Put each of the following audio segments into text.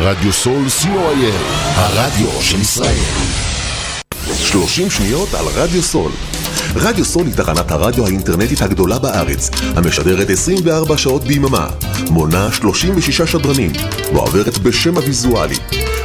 רדיו סול co.il, הרדיו של ישראל. 30 שניות על רדיו סול. רדיו סול היא תחנת הרדיו האינטרנטית הגדולה בארץ, המשדרת 24 שעות ביממה, מונה 36 שדרנים, ועוברת בשם הוויזואלי.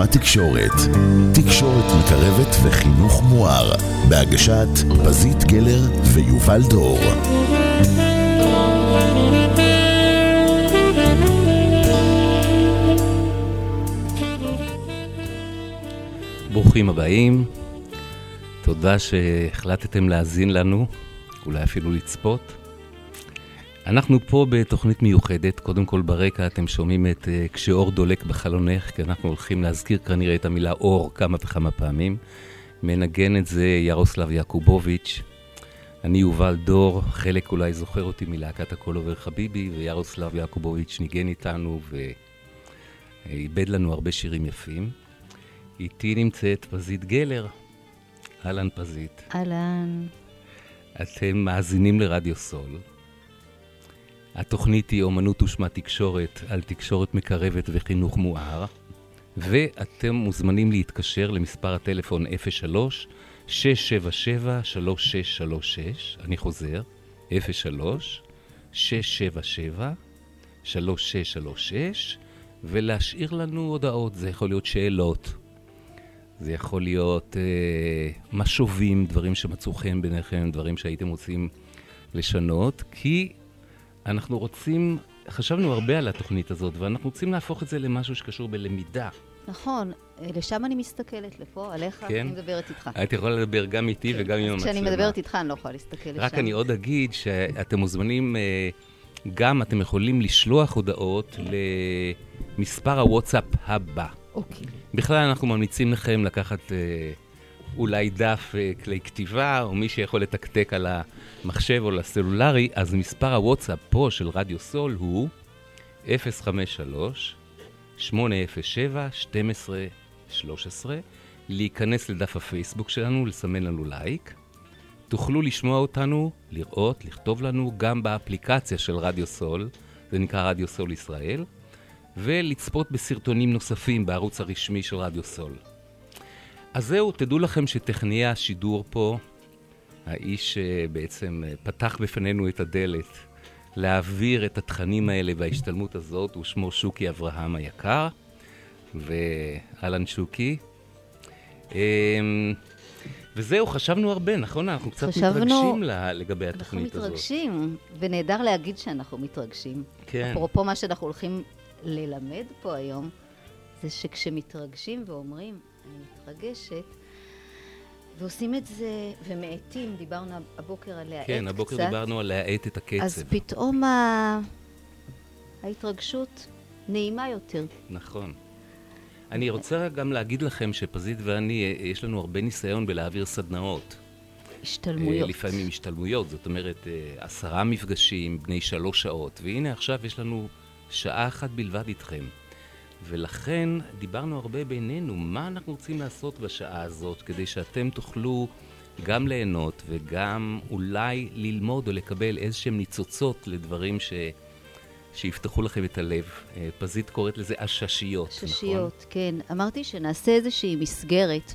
ושמה תקשורת. תקשורת מקרבת וחינוך מואר. בהגשת פזית גלר ויובל דור. ברוכים הבאים. תודה שהחלטתם להאזין לנו, אולי אפילו לצפות. אנחנו פה בתוכנית מיוחדת, קודם כל ברקע אתם שומעים את uh, כשאור דולק בחלונך, כי אנחנו הולכים להזכיר כנראה את המילה אור כמה וכמה פעמים. מנגן את זה ירוסלב יעקובוביץ'. אני יובל דור, חלק אולי זוכר אותי מלהקת הכל עובר חביבי, וירוסלב יעקובוביץ' ניגן איתנו ואיבד לנו הרבה שירים יפים. איתי נמצאת פזית גלר. אהלן פזית. אהלן. אתם מאזינים לרדיו סול. התוכנית היא אומנות ושמה תקשורת על תקשורת מקרבת וחינוך מואר, ואתם מוזמנים להתקשר למספר הטלפון 03 677 3636 אני חוזר, 03 677 3636 ולהשאיר לנו הודעות, זה יכול להיות שאלות, זה יכול להיות אה, משובים, דברים שמצאו חן ביניכם, דברים שהייתם רוצים לשנות, כי אנחנו רוצים, חשבנו הרבה על התוכנית הזאת, ואנחנו רוצים להפוך את זה למשהו שקשור בלמידה. נכון, לשם אני מסתכלת, לפה, עליך, כן? אני מדברת איתך. את יכולה לדבר גם איתי וגם עם המצלמה. כשאני מדברת איתך אני לא יכולה להסתכל לשם. רק אני עוד אגיד שאתם מוזמנים, אה, גם אתם יכולים לשלוח הודעות למספר הוואטסאפ הבא. אוקיי. בכלל אנחנו ממליצים לכם לקחת אה, אולי דף אה, כלי כתיבה, או מי שיכול לתקתק על המחשב או לסלולרי, אז מספר הוואטסאפ פה של רדיו סול הוא 053 807 1213 להיכנס לדף הפייסבוק שלנו, לסמן לנו לייק. תוכלו לשמוע אותנו, לראות, לכתוב לנו גם באפליקציה של רדיו סול, זה נקרא רדיו סול ישראל, ולצפות בסרטונים נוספים בערוץ הרשמי של רדיו סול. אז זהו, תדעו לכם שטכנאי השידור פה, האיש שבעצם פתח בפנינו את הדלת להעביר את התכנים האלה וההשתלמות הזאת, הוא שמו שוקי אברהם היקר, ואהלן שוקי. אמ, וזהו, חשבנו הרבה, נכון? אנחנו קצת חשבנו- מתרגשים ל- לגבי אנחנו התוכנית הזאת. מתרגשים, ונהדר להגיד שאנחנו מתרגשים. כן. אפרופו מה שאנחנו הולכים ללמד פה היום, זה שכשמתרגשים ואומרים, אני מתרגשת, ועושים את זה, ומאטים, דיברנו הבוקר על להאט קצת. כן, הבוקר דיברנו על להאט את הקצב. אז פתאום ה... ההתרגשות נעימה יותר. נכון. אני רוצה גם להגיד לכם שפזית ואני, יש לנו הרבה ניסיון בלהעביר סדנאות. השתלמויות. אה, לפעמים השתלמויות, זאת אומרת, אה, עשרה מפגשים, בני שלוש שעות, והנה עכשיו יש לנו שעה אחת בלבד איתכם. ולכן דיברנו הרבה בינינו, מה אנחנו רוצים לעשות בשעה הזאת, כדי שאתם תוכלו גם ליהנות וגם אולי ללמוד או לקבל איזשהם ניצוצות לדברים ש... שיפתחו לכם את הלב. אה, פזית קוראת לזה עששיות, נכון? ששיות, כן. אמרתי שנעשה איזושהי מסגרת.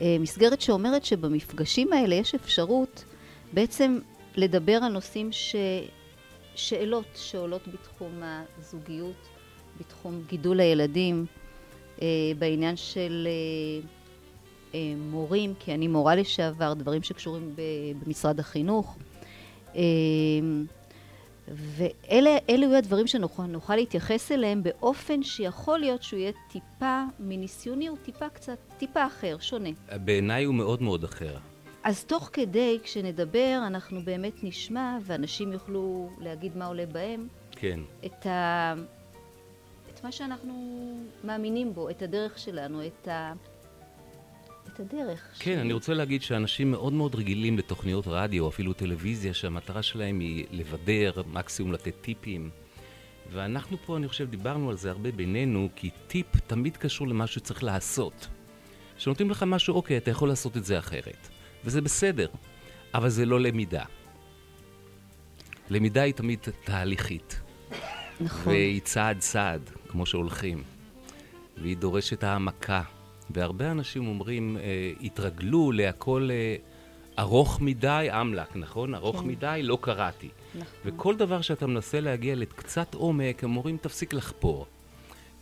אה, מסגרת שאומרת שבמפגשים האלה יש אפשרות בעצם לדבר על נושאים ש... שאלות שעולות בתחום הזוגיות, בתחום גידול הילדים, אה, בעניין של אה, אה, מורים, כי אני מורה לשעבר, דברים שקשורים ב- במשרד החינוך. אה, ואלה אלו הדברים שנוכל נוכל להתייחס אליהם באופן שיכול להיות שהוא יהיה טיפה, מניסיוני הוא טיפה קצת, טיפה אחר, שונה. בעיניי הוא מאוד מאוד אחר. אז תוך כדי, כשנדבר, אנחנו באמת נשמע, ואנשים יוכלו להגיד מה עולה בהם, כן. את, ה... את מה שאנחנו מאמינים בו, את הדרך שלנו, את, ה... את הדרך. כן, אני רוצה להגיד שאנשים מאוד מאוד רגילים לתוכניות רדיו, אפילו טלוויזיה, שהמטרה שלהם היא לבדר, מקסימום לתת טיפים. ואנחנו פה, אני חושב, דיברנו על זה הרבה בינינו, כי טיפ תמיד קשור למה שצריך לעשות. כשנותנים לך משהו, אוקיי, אתה יכול לעשות את זה אחרת. וזה בסדר, אבל זה לא למידה. למידה היא תמיד תהליכית. נכון. והיא צעד צעד, כמו שהולכים. והיא דורשת העמקה. והרבה אנשים אומרים, אה, התרגלו להכל אה, ארוך מדי, אמל"ק, נכון? ארוך כן. מדי, לא קראתי. נכון. וכל דבר שאתה מנסה להגיע לקצת עומק, הם אומרים, תפסיק לחפור.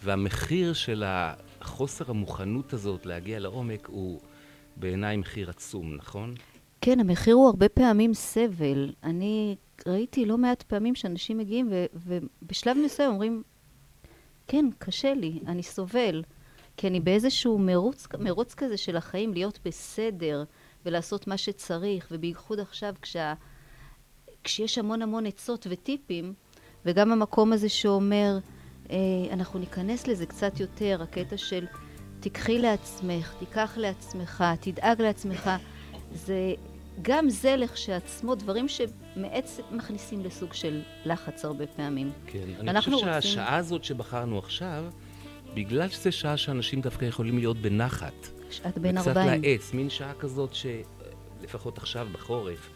והמחיר של החוסר המוכנות הזאת להגיע לעומק הוא בעיניי מחיר עצום, נכון? כן, המחיר הוא הרבה פעמים סבל. אני ראיתי לא מעט פעמים שאנשים מגיעים ו- ובשלב מסוים אומרים, כן, קשה לי, אני סובל, כי אני באיזשהו מרוץ, מרוץ כזה של החיים, להיות בסדר ולעשות מה שצריך, ובייחוד עכשיו כשה, כשיש המון המון עצות וטיפים, וגם המקום הזה שאומר, אה, אנחנו ניכנס לזה קצת יותר, הקטע של תיקחי לעצמך, תיקח לעצמך, תדאג לעצמך, זה גם זה לכשעצמו דברים שמעץ מכניסים לסוג של לחץ הרבה פעמים. כן. אני חושב רוצים- שהשעה הזאת שבחרנו עכשיו, בגלל שזו שעה שאנשים דווקא יכולים להיות בנחת. שעת בין וקצת ארבעים. להאץ, מין שעה כזאת שלפחות עכשיו בחורף,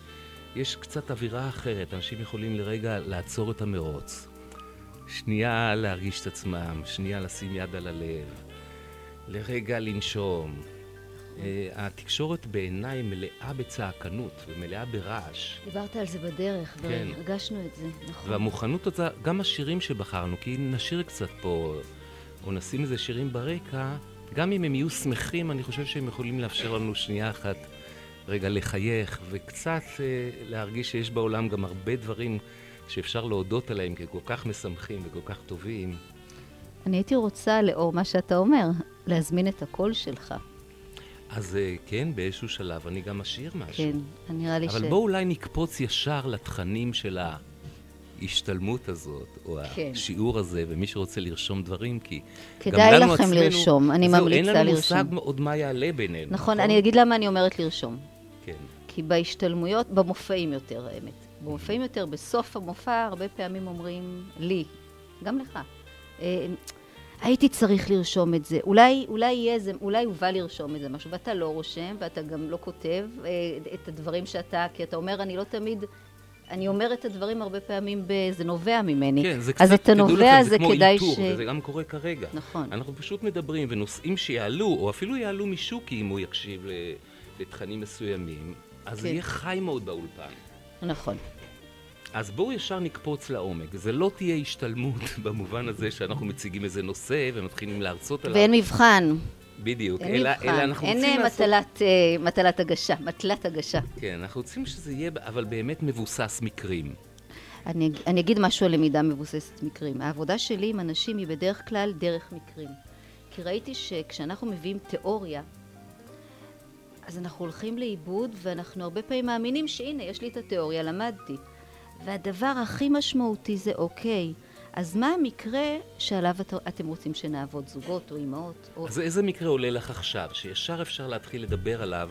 יש קצת אווירה אחרת, אנשים יכולים לרגע לעצור את המרוץ. שנייה להרגיש את עצמם, שנייה לשים יד על הלב, לרגע לנשום. Uh, התקשורת בעיניי מלאה בצעקנות ומלאה ברעש. דיברת על זה בדרך, כן. והרגשנו את זה, נכון. והמוכנות הזאת, גם השירים שבחרנו, כי אם נשיר קצת פה, או נשים איזה שירים ברקע, גם אם הם יהיו שמחים, אני חושב שהם יכולים לאפשר לנו שנייה אחת רגע לחייך, וקצת אה, להרגיש שיש בעולם גם הרבה דברים שאפשר להודות עליהם ככל כך משמחים וכל כך טובים. אני הייתי רוצה, לאור מה שאתה אומר, להזמין את הקול שלך. אז אה, כן, באיזשהו שלב אני גם אשיר משהו. כן, נראה לי ש... אבל בואו אולי נקפוץ ישר לתכנים של ההשתלמות הזאת, או כן. השיעור הזה, ומי שרוצה לרשום דברים, כי כדאי לכם עצמנו- לרשום, אני זהו, ממליצה אין לנו לרשום. מושג עוד מה יעלה בינינו. נכון, אני אגיד למה אני אומרת לרשום. כן. כי בהשתלמויות, במופעים יותר, האמת. במופעים יותר, בסוף המופע, הרבה פעמים אומרים לי, גם לך, אה, הייתי צריך לרשום את זה. אולי, אולי יהיה איזה, אולי הוא בא לרשום את זה משהו, ואתה לא רושם, ואתה גם לא כותב אה, את הדברים שאתה, כי אתה אומר, אני לא תמיד... אני אומר את הדברים הרבה פעמים, ב, זה נובע ממני. כן, זה קצת, אז את הנובע לכם, הזה זה כמו כדאי איתור, ש... וזה גם קורה כרגע. נכון. אנחנו פשוט מדברים, ונושאים שיעלו, או אפילו יעלו משוקי אם הוא יקשיב לתכנים מסוימים, אז כן. זה יהיה חי מאוד באולפן. נכון. אז בואו ישר נקפוץ לעומק. זה לא תהיה השתלמות במובן הזה שאנחנו מציגים איזה נושא ומתחילים להרצות עליו. ואין מבחן. בדיוק, אין אלא, מבחן. אלא אנחנו אין רוצים אה, לעשות... מטלת, אה, מטלת הגשה, מטלת הגשה. כן, אנחנו רוצים שזה יהיה, אבל באמת מבוסס מקרים. אני, אני אגיד משהו על למידה מבוססת מקרים. העבודה שלי עם אנשים היא בדרך כלל דרך מקרים. כי ראיתי שכשאנחנו מביאים תיאוריה, אז אנחנו הולכים לאיבוד, ואנחנו הרבה פעמים מאמינים שהנה, יש לי את התיאוריה, למדתי. והדבר הכי משמעותי זה אוקיי, אז מה המקרה שעליו את, אתם רוצים שנעבוד, זוגות או אימהות? או... אז איזה מקרה עולה לך עכשיו, שישר אפשר להתחיל לדבר עליו,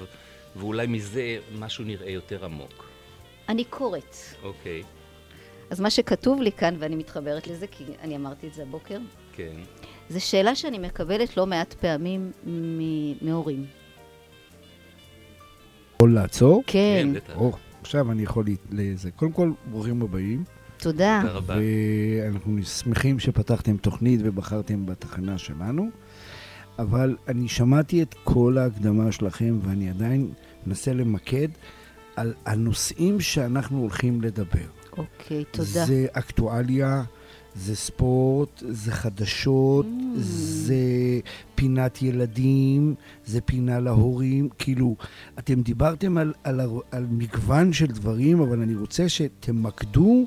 ואולי מזה משהו נראה יותר עמוק? אני קוראת. אוקיי, אז מה שכתוב לי כאן, ואני מתחברת לזה, כי אני אמרתי את זה הבוקר, כן. זו שאלה שאני מקבלת לא מעט פעמים מהורים. יכול לעצור? כן, כן, בטח. עכשיו אני יכול ל- לזה. קודם כל, ברוכים הבאים. תודה. תודה רבה. ואנחנו שמחים שפתחתם תוכנית ובחרתם בתחנה שלנו. אבל אני שמעתי את כל ההקדמה שלכם, ואני עדיין מנסה למקד על הנושאים שאנחנו הולכים לדבר. אוקיי, תודה. זה אקטואליה, זה ספורט, זה חדשות, Mm. זה פינת ילדים, זה פינה להורים. כאילו, אתם דיברתם על, על, על מגוון של דברים, אבל אני רוצה שתמקדו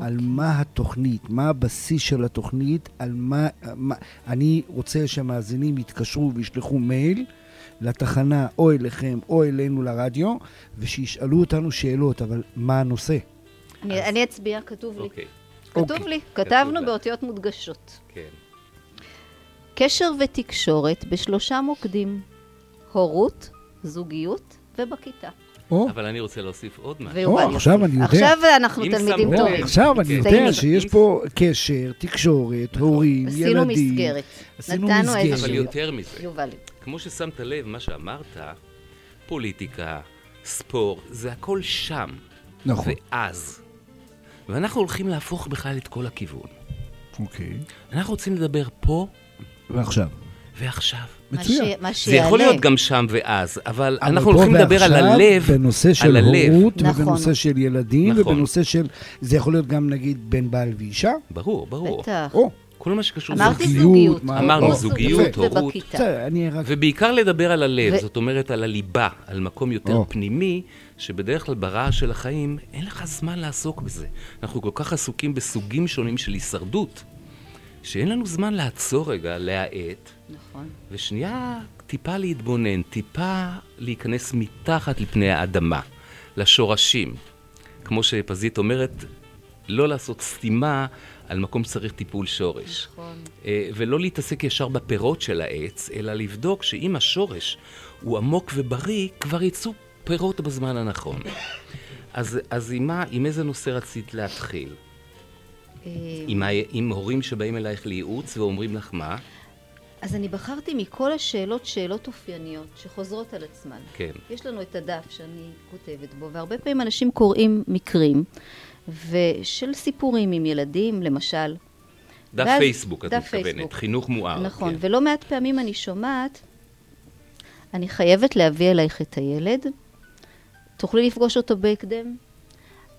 על אוקיי. מה התוכנית, מה הבסיס של התוכנית, על מה... מה אני רוצה שהמאזינים יתקשרו וישלחו מייל. לתחנה, או אליכם, או אלינו לרדיו, ושישאלו אותנו שאלות, אבל מה הנושא? אני אני אצביע, כתוב לי. כתוב אוקיי. לי, כתבנו. באותיות מודגשות. כן. קשר ותקשורת בשלושה מוקדים, הורות, זוגיות ובכיתה. או, אבל אני רוצה להוסיף עוד משהו. או, עכשיו. אני יודע. עכשיו אנחנו תלמידים טובים. עכשיו אני כן. יודע. שיש פה קשר, תקשורת, הורים, עשינו ילדים. מסגרת. עשינו מסגרת. אבל יותר מזה, יובל, כמו ששמת לב, מה שאמרת, פוליטיקה, ספורט, זה הכל שם. נכון. ואז. ואנחנו הולכים להפוך בכלל את כל הכיוון. אוקיי. אנחנו רוצים לדבר פה ועכשיו. ועכשיו. מה מצוין. ש- מה זה יכול. להיות גם שם ואז, אבל אבל אנחנו הולכים לדבר על הלב, בנושא של. הורות, נכון. ובנושא של ילדים, נכון. ובנושא של... זה יכול להיות גם נגיד בין בעל ואישה. ברור, ברור. בטח. או, כל מה שקשור אמרתי זוגיות, אמרנו הורות, זוגיות, הורות. ובעיקר לדבר על הלב, ו- זאת אומרת על הליבה, על מקום יותר או. פנימי, שבדרך כלל ברעש של החיים אין לך זמן לעסוק בזה. אנחנו כל כך עסוקים בסוגים שונים של הישרדות, שאין לנו זמן לעצור רגע, להאט, נכון. ושנייה טיפה להתבונן, טיפה להיכנס מתחת לפני האדמה, לשורשים. כמו שפזית אומרת, לא לעשות סתימה על מקום שצריך טיפול שורש. נכון. אה, ולא להתעסק ישר בפירות של העץ, אלא לבדוק שאם השורש הוא עמוק ובריא, כבר יצאו פירות בזמן הנכון. אז, אז עם, מה, עם איזה נושא רצית להתחיל? אה, עם, ה, עם הורים שבאים אלייך לייעוץ ואומרים לך מה? אז אני בחרתי מכל השאלות שאלות אופייניות שחוזרות על עצמן. כן. יש לנו את הדף שאני כותבת בו, והרבה פעמים אנשים קוראים מקרים ושל סיפורים עם ילדים, למשל. דף ואז- פייסבוק, את מתכוונת. חינוך מואר. נכון, כן. ולא מעט פעמים אני שומעת, אני חייבת להביא אלייך את הילד, תוכלי לפגוש אותו בהקדם,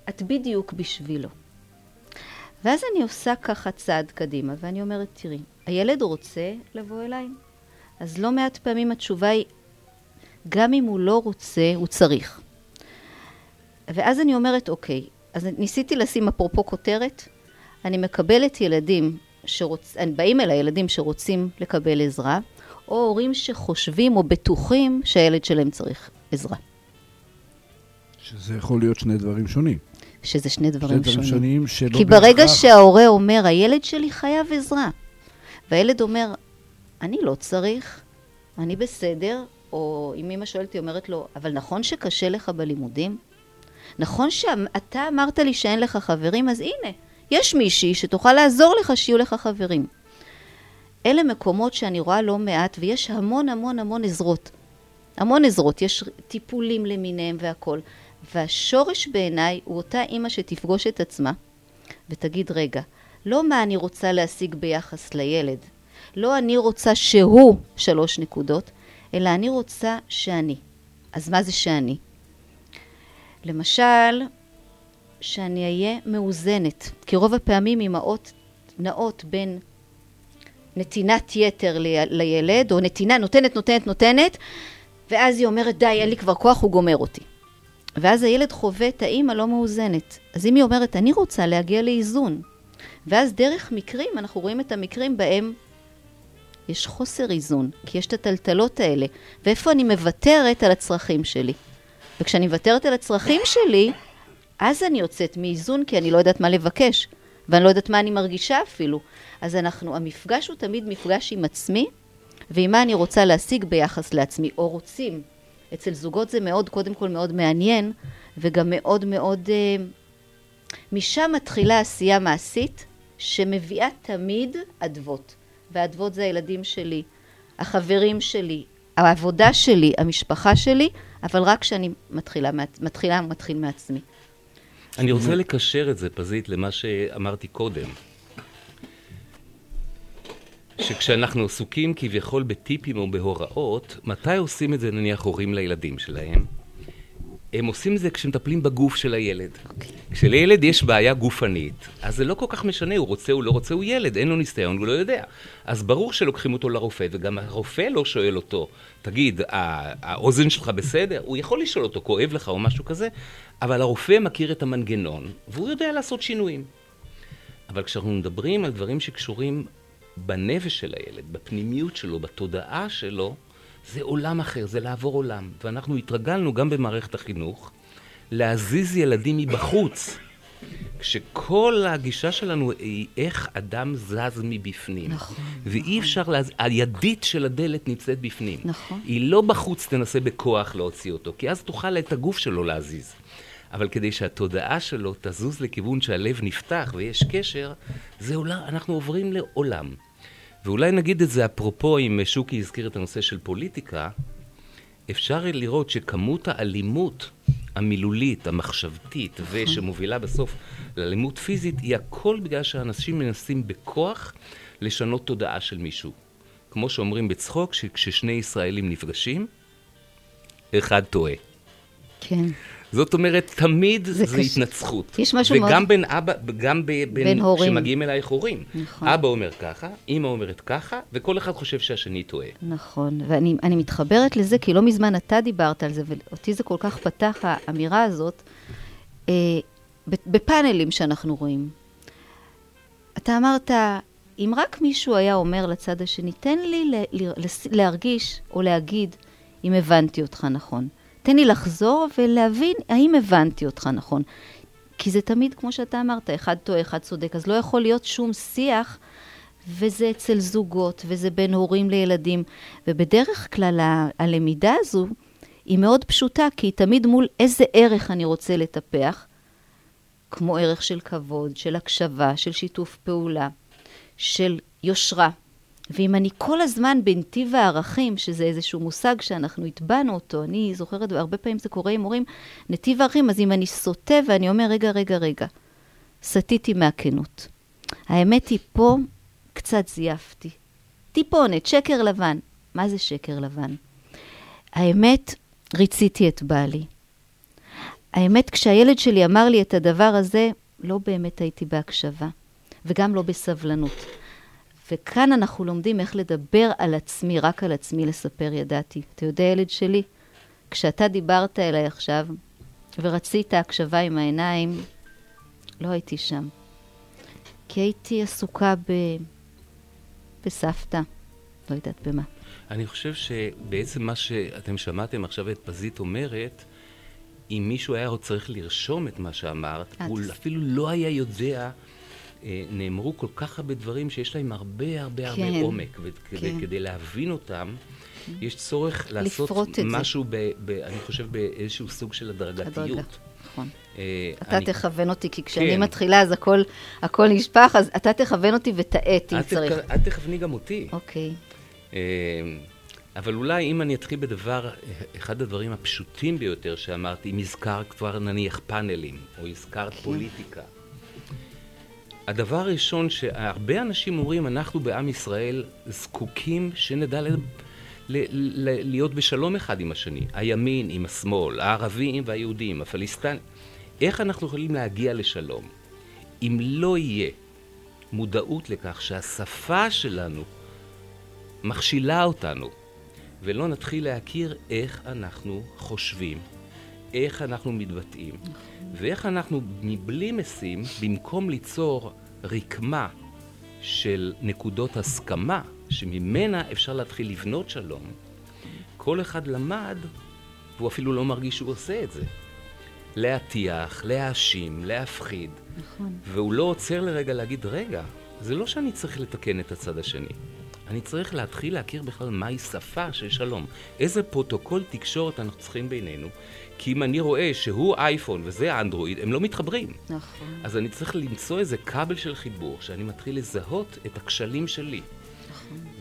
את בדיוק בשבילו. ואז אני עושה ככה צעד קדימה, ואני אומרת, תראי, הילד רוצה לבוא אליי, אז לא מעט פעמים התשובה היא, גם אם הוא לא רוצה, הוא צריך. ואז אני אומרת, אוקיי, אז ניסיתי לשים אפרופו כותרת, אני מקבלת ילדים שרוצ... באים אליי ילדים שרוצים לקבל עזרה, או הורים שחושבים או בטוחים שהילד שלהם צריך עזרה. שזה יכול להיות שני דברים שונים. שזה שני שני דברים דברים שונים. שונים כי ברגע בהכרח- שההורה אומר, הילד שלי חייב עזרה, והילד אומר, אני לא צריך, אני בסדר, או אם אמא שואלת, היא אומרת לו, אבל נכון שקשה לך בלימודים? נכון שאתה אמרת לי שאין לך חברים, אז הנה, יש מישהי שתוכל לעזור לך שיהיו לך חברים. אלה מקומות שאני רואה לא מעט, ויש המון המון המון עזרות. המון עזרות, יש טיפולים למיניהם והכול. והשורש בעיניי הוא אותה אימא שתפגוש את עצמה ותגיד, רגע, לא מה אני רוצה להשיג ביחס לילד, לא אני רוצה שהוא שלוש נקודות, אלא אני רוצה שאני. אז מה זה שאני? למשל, שאני אהיה מאוזנת, כי רוב הפעמים אמהות נעות בין נתינת יתר לי- לילד, או נתינה, נותנת, נותנת, נותנת, ואז היא אומרת, די, אין לי כבר כוח, הוא גומר אותי. ואז הילד חווה את האימא לא מאוזנת. אז אם היא אומרת, אני רוצה להגיע לאיזון, ואז דרך מקרים, אנחנו רואים את המקרים בהם יש חוסר איזון, כי יש את הטלטלות האלה, ואיפה אני מוותרת על הצרכים שלי. וכשאני מוותרת על הצרכים שלי, אז אני יוצאת מאיזון, כי אני לא יודעת מה לבקש, ואני לא יודעת מה אני מרגישה אפילו. אז אנחנו, המפגש הוא תמיד מפגש עם עצמי, ועם מה אני רוצה להשיג ביחס לעצמי, או רוצים. אצל זוגות זה מאוד, קודם כל מאוד מעניין, וגם מאוד מאוד... אה, משם מתחילה עשייה מעשית, שמביאה תמיד אדוות. והאדוות זה הילדים שלי, החברים שלי, העבודה שלי, המשפחה שלי, אבל רק כשאני מתחילה, מתחילה מתחיל מעצמי. אני רוצה לקשר את זה, פזית, למה שאמרתי קודם. שכשאנחנו עסוקים כביכול בטיפים או בהוראות, מתי עושים את זה נניח הורים לילדים שלהם? הם עושים את זה כשמטפלים בגוף של הילד. כשלילד יש בעיה גופנית, אז זה לא כל כך משנה, הוא רוצה, הוא לא רוצה, הוא ילד, אין לו ניסיון, הוא לא יודע. אז ברור שלוקחים אותו לרופא, וגם הרופא לא שואל אותו, תגיד, הא- האוזן שלך בסדר? הוא יכול לשאול אותו, כואב לך או משהו כזה, אבל הרופא מכיר את המנגנון, והוא יודע לעשות שינויים. אבל כשאנחנו מדברים על דברים שקשורים בנפש של הילד, בפנימיות שלו, בתודעה שלו, זה עולם אחר, זה לעבור עולם. ואנחנו התרגלנו גם במערכת החינוך להזיז ילדים מבחוץ, כשכל הגישה שלנו היא איך אדם זז מבפנים. נכון, ואי אפשר להזיז, הידית של הדלת נמצאת בפנים. נכון. היא לא בחוץ תנסה בכוח להוציא אותו, כי אז תוכל את הגוף שלו להזיז. אבל כדי שהתודעה שלו תזוז לכיוון שהלב נפתח ויש קשר, זה עולם, אנחנו עוברים לעולם. ואולי נגיד את זה אפרופו, אם שוקי הזכיר את הנושא של פוליטיקה, אפשר לראות שכמות האלימות המילולית, המחשבתית, ושמובילה בסוף לאלימות פיזית, היא הכל בגלל שאנשים מנסים בכוח לשנות תודעה של מישהו. כמו שאומרים בצחוק, שכששני ישראלים נפגשים, אחד טועה. כן. זאת אומרת, תמיד זה זה, קשה. התנצחות. יש משהו וגם מאוד- בין אבא, גם ב, בין, בין הורים. כשמגיעים אלייך הורים. נכון. אבא אומר ככה, אימא אומרת ככה, וכל אחד חושב שהשני טועה. נכון, ואני אני מתחברת לזה, כי לא מזמן אתה דיברת על זה, ואותי זה כל כך פתח, האמירה הזאת, אה, בפאנלים שאנחנו רואים. אתה אמרת, אם רק מישהו היה אומר לצד השני, תן לי ל- ל- להרגיש או להגיד אם הבנתי אותך נכון. תן לי לחזור ולהבין האם הבנתי אותך נכון. כי זה תמיד, כמו שאתה אמרת, אחד טועה, אחד צודק, אז לא יכול להיות שום שיח, וזה אצל זוגות, וזה בין הורים לילדים. ובדרך כלל ה- הלמידה הזו היא מאוד פשוטה, כי היא תמיד מול איזה ערך אני רוצה לטפח, כמו ערך של כבוד, של הקשבה, של שיתוף פעולה, של יושרה. ואם אני כל הזמן בנתיב הערכים, שזה איזשהו מושג שאנחנו הטבענו אותו, אני זוכרת, והרבה פעמים זה קורה עם הורים, נתיב הערכים, אז אם אני סוטה ואני אומר, רגע, רגע, רגע, סטיתי מהכנות. האמת היא, פה קצת זייפתי. טיפונת, שקר לבן. מה זה שקר לבן? האמת, ריציתי את בעלי. האמת, כשהילד שלי אמר לי את הדבר הזה, לא באמת הייתי בהקשבה, וגם לא בסבלנות. וכאן אנחנו לומדים איך לדבר על עצמי, רק על עצמי לספר ידעתי. אתה יודע, ילד שלי, כשאתה דיברת אליי עכשיו, ורצית הקשבה עם העיניים, לא הייתי שם. כי הייתי עסוקה ב... בסבתא, לא יודעת במה. אני חושב שבעצם מה שאתם שמעתם עכשיו את פזית אומרת, אם מישהו היה צריך לרשום את מה שאמרת. הוא אפילו לא היה יודע, נאמרו כל כך הרבה דברים שיש להם הרבה הרבה הרבה כן, עומק, וכדי כן. כדי להבין אותם, יש צורך לעשות. משהו, ב, ב, אני חושב, באיזשהו סוג של הדרגה. הדרגתיות. נכון. אה, אתה אני- תכוון אותי, כי כשאני כן. מתחילה אז הכל, הכל נשפך, אז אתה תכוון אותי ותאט אם צריך. את תכווני גם אותי. אוקיי. אה, אבל אולי אם אני אתחיל בדבר, אחד הדברים הפשוטים ביותר שאמרתי, אם הזכרת כבר נניח פאנלים, או הזכרת כן. פוליטיקה. הדבר הראשון שהרבה אנשים אומרים, אנחנו בעם ישראל זקוקים שנדע ל... ל... ל... להיות בשלום אחד עם השני. הימין עם השמאל, הערבים והיהודים, הפלסטינים. איך אנחנו יכולים להגיע לשלום? אם לא יהיה מודעות לכך שהשפה שלנו מכשילה אותנו, ולא נתחיל להכיר איך אנחנו חושבים, איך אנחנו מתבטאים, ואיך אנחנו מבלי משים, במקום ליצור רקמה של נקודות הסכמה, שממנה אפשר להתחיל לבנות שלום, כל אחד למד, והוא אפילו לא מרגיש שהוא עושה את זה. להטיח, להאשים, להפחיד. נכון. והוא לא עוצר לרגע להגיד, רגע, זה לא שאני צריך לתקן את הצד השני. אני צריך להתחיל להכיר בכלל מהי שפה של שלום. איזה פרוטוקול תקשורת אנחנו צריכים בינינו, כי אם אני רואה שהוא אייפון וזה אנדרואיד, הם לא מתחברים. נכון. אז אני צריך למצוא איזה כבל של חיבור, שאני מתחיל לזהות את הכשלים שלי.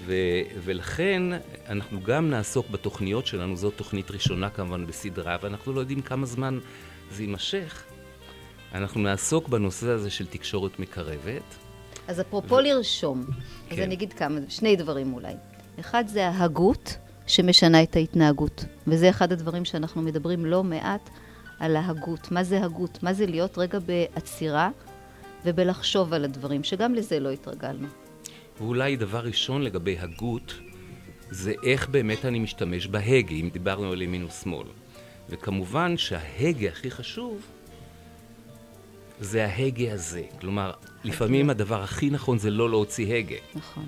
ו- ולכן אנחנו גם נעסוק בתוכניות שלנו, זאת תוכנית ראשונה כמובן בסדרה, ואנחנו לא יודעים כמה זמן זה יימשך. אנחנו נעסוק בנושא הזה של תקשורת מקרבת. אז אפרופו לרשום, אז כן. אני אגיד כמה, שני דברים אולי. אחד זה ההגות שמשנה את ההתנהגות, וזה אחד הדברים שאנחנו מדברים לא מעט על ההגות. מה זה הגות? מה זה להיות רגע בעצירה ובלחשוב על הדברים, שגם לזה לא התרגלנו. ואולי דבר ראשון לגבי הגות, זה איך באמת אני משתמש בהגה, אם דיברנו על ימין ושמאל. וכמובן שההגה הכי חשוב זה ההגה הזה. כלומר, לפעמים הדבר הכי נכון זה לא להוציא הגה. נכון.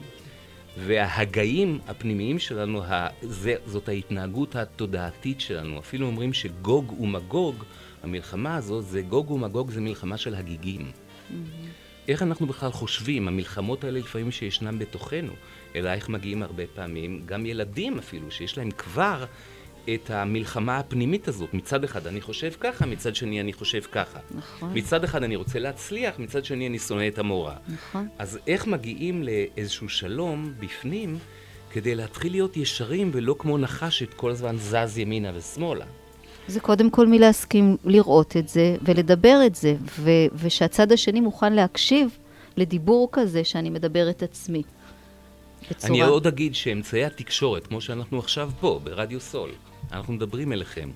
וההגאים הפנימיים שלנו, זה, זאת ההתנהגות התודעתית שלנו. אפילו אומרים שגוג ומגוג, המלחמה הזאת, זה גוג ומגוג זה מלחמה של הגיגים. איך אנחנו בכלל חושבים, המלחמות האלה לפעמים שישנם בתוכנו, אלייך מגיעים הרבה פעמים גם ילדים אפילו, שיש להם כבר את המלחמה הפנימית הזאת. מצד אחד אני חושב ככה, מצד שני אני חושב ככה. נכון. מצד אחד אני רוצה להצליח, מצד שני אני שונא את המורה. נכון. אז איך מגיעים לאיזשהו שלום בפנים כדי להתחיל להיות ישרים ולא כמו נחש שכל הזמן זז ימינה ושמאלה? זה קודם כל מלהסכים לראות את זה ולדבר את זה, ו- ושהצד השני מוכן להקשיב לדיבור כזה שאני מדבר את עצמי. בצורה... אני עוד אגיד שאמצעי התקשורת, כמו שאנחנו עכשיו פה, ברדיו סול, אנחנו מדברים אליכם,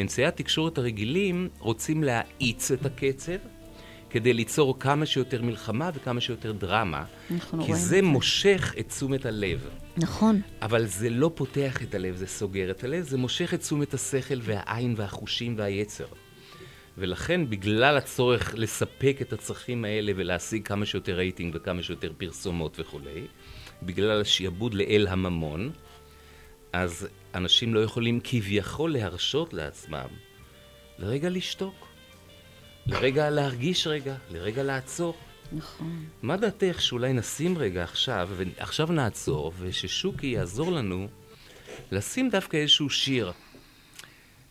אמצעי התקשורת הרגילים רוצים להאיץ את הקצב כדי ליצור כמה שיותר מלחמה וכמה שיותר דרמה, אנחנו כי זה. מושך את תשומת הלב. נכון. אבל זה לא פותח את הלב, זה סוגר את הלב, זה מושך את תשומת השכל והעין והחושים והיצר. ולכן, בגלל הצורך לספק את הצרכים האלה ולהשיג כמה שיותר רייטינג וכמה שיותר פרסומות וכולי, בגלל השעבוד לאל הממון, אז אנשים לא יכולים כביכול להרשות לעצמם לרגע לשתוק, לרגע להרגיש רגע, לרגע לעצור. נכון. מה דעתך שאולי נשים רגע עכשיו, ועכשיו נעצור, וששוקי יעזור לנו לשים דווקא איזשהו שיר.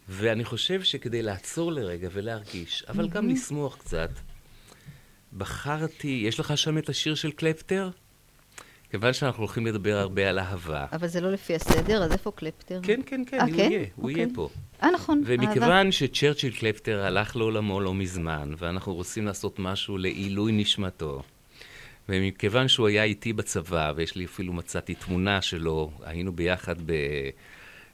ואני חושב שכדי לעצור לרגע ולהרגיש, אבל גם לשמוח קצת, בחרתי, יש לך שם את השיר של קלפטר? כיוון שאנחנו הולכים לדבר הרבה על אהבה. אבל זה לא לפי הסדר, אז איפה קלפטר? כן, כן, כן, אה, הוא כן? יהיה, הוא אוקיי. יהיה פה. אה, נכון. אהבה. ומכיוון שצ'רצ'יל קלפטר הלך לעולמו לא מזמן, ואנחנו רוצים לעשות משהו לעילוי נשמתו, ומכיוון שהוא היה איתי בצבא, ויש לי אפילו מצאתי תמונה שלו, היינו ביחד ב...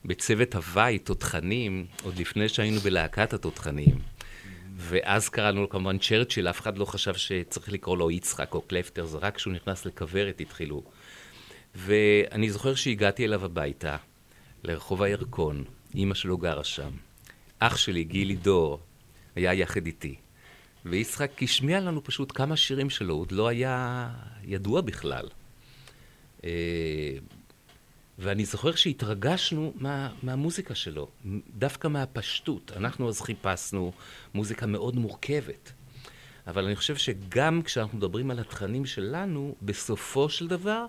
בצוות הוואי, תותחנים, עוד לפני שהיינו בלהקת התותחנים. ואז קראנו לו כמובן צ'רצ'יל, אף אחד לא חשב שצריך לקרוא לו יצחק או קלפטר, זה רק כשהוא נכנס לכוורת התחילו. ואני זוכר שהגעתי אליו הביתה, לרחוב הירקון, אימא שלו גרה שם. אח שלי, גילי דור, היה יחד איתי. ויצחק השמיע לנו פשוט כמה שירים שלו, עוד לא היה ידוע בכלל. ואני זוכר שהתרגשנו מה, מהמוזיקה שלו, דווקא מהפשטות. אנחנו אז חיפשנו מוזיקה מאוד מורכבת. אבל אני חושב שגם כשאנחנו מדברים על התכנים שלנו, בסופו של דבר,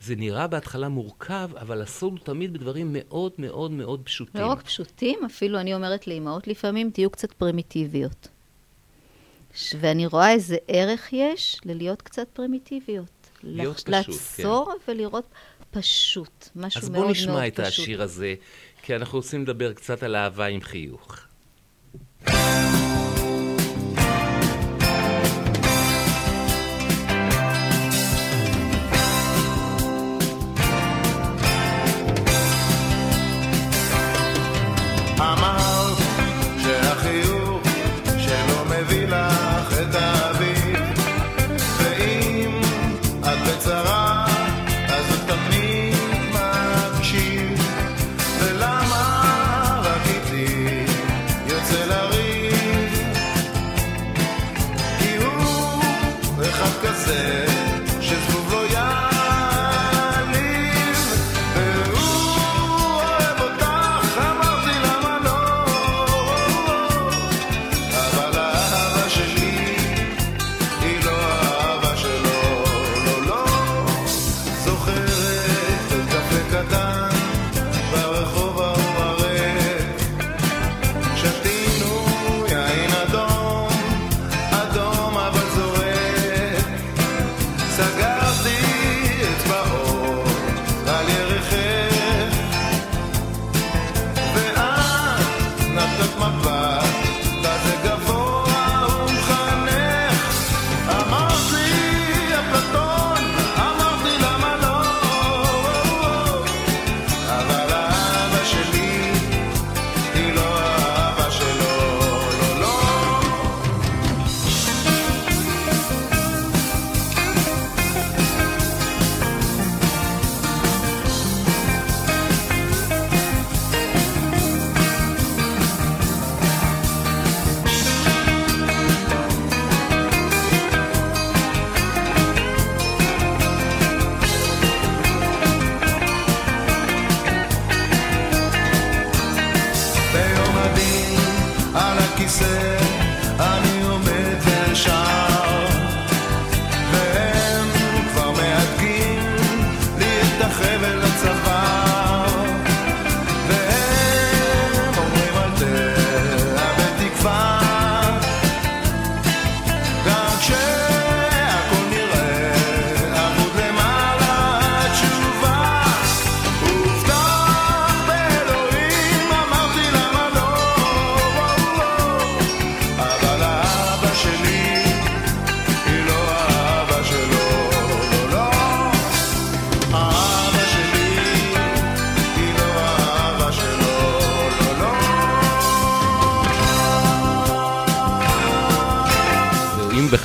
זה נראה בהתחלה מורכב, אבל הוא תמיד בדברים מאוד מאוד מאוד פשוטים. לא רק פשוטים, אפילו אני אומרת לאימהות לפעמים, תהיו קצת פרימיטיביות. ואני רואה איזה ערך יש ללהיות קצת פרימיטיביות. להיות לח- פשוט, לעצור ולראות פשוט, משהו אז מאוד מאוד בואו פשוט. נשמע את השיר הזה, כי אנחנו רוצים לדבר קצת על אהבה עם חיוך.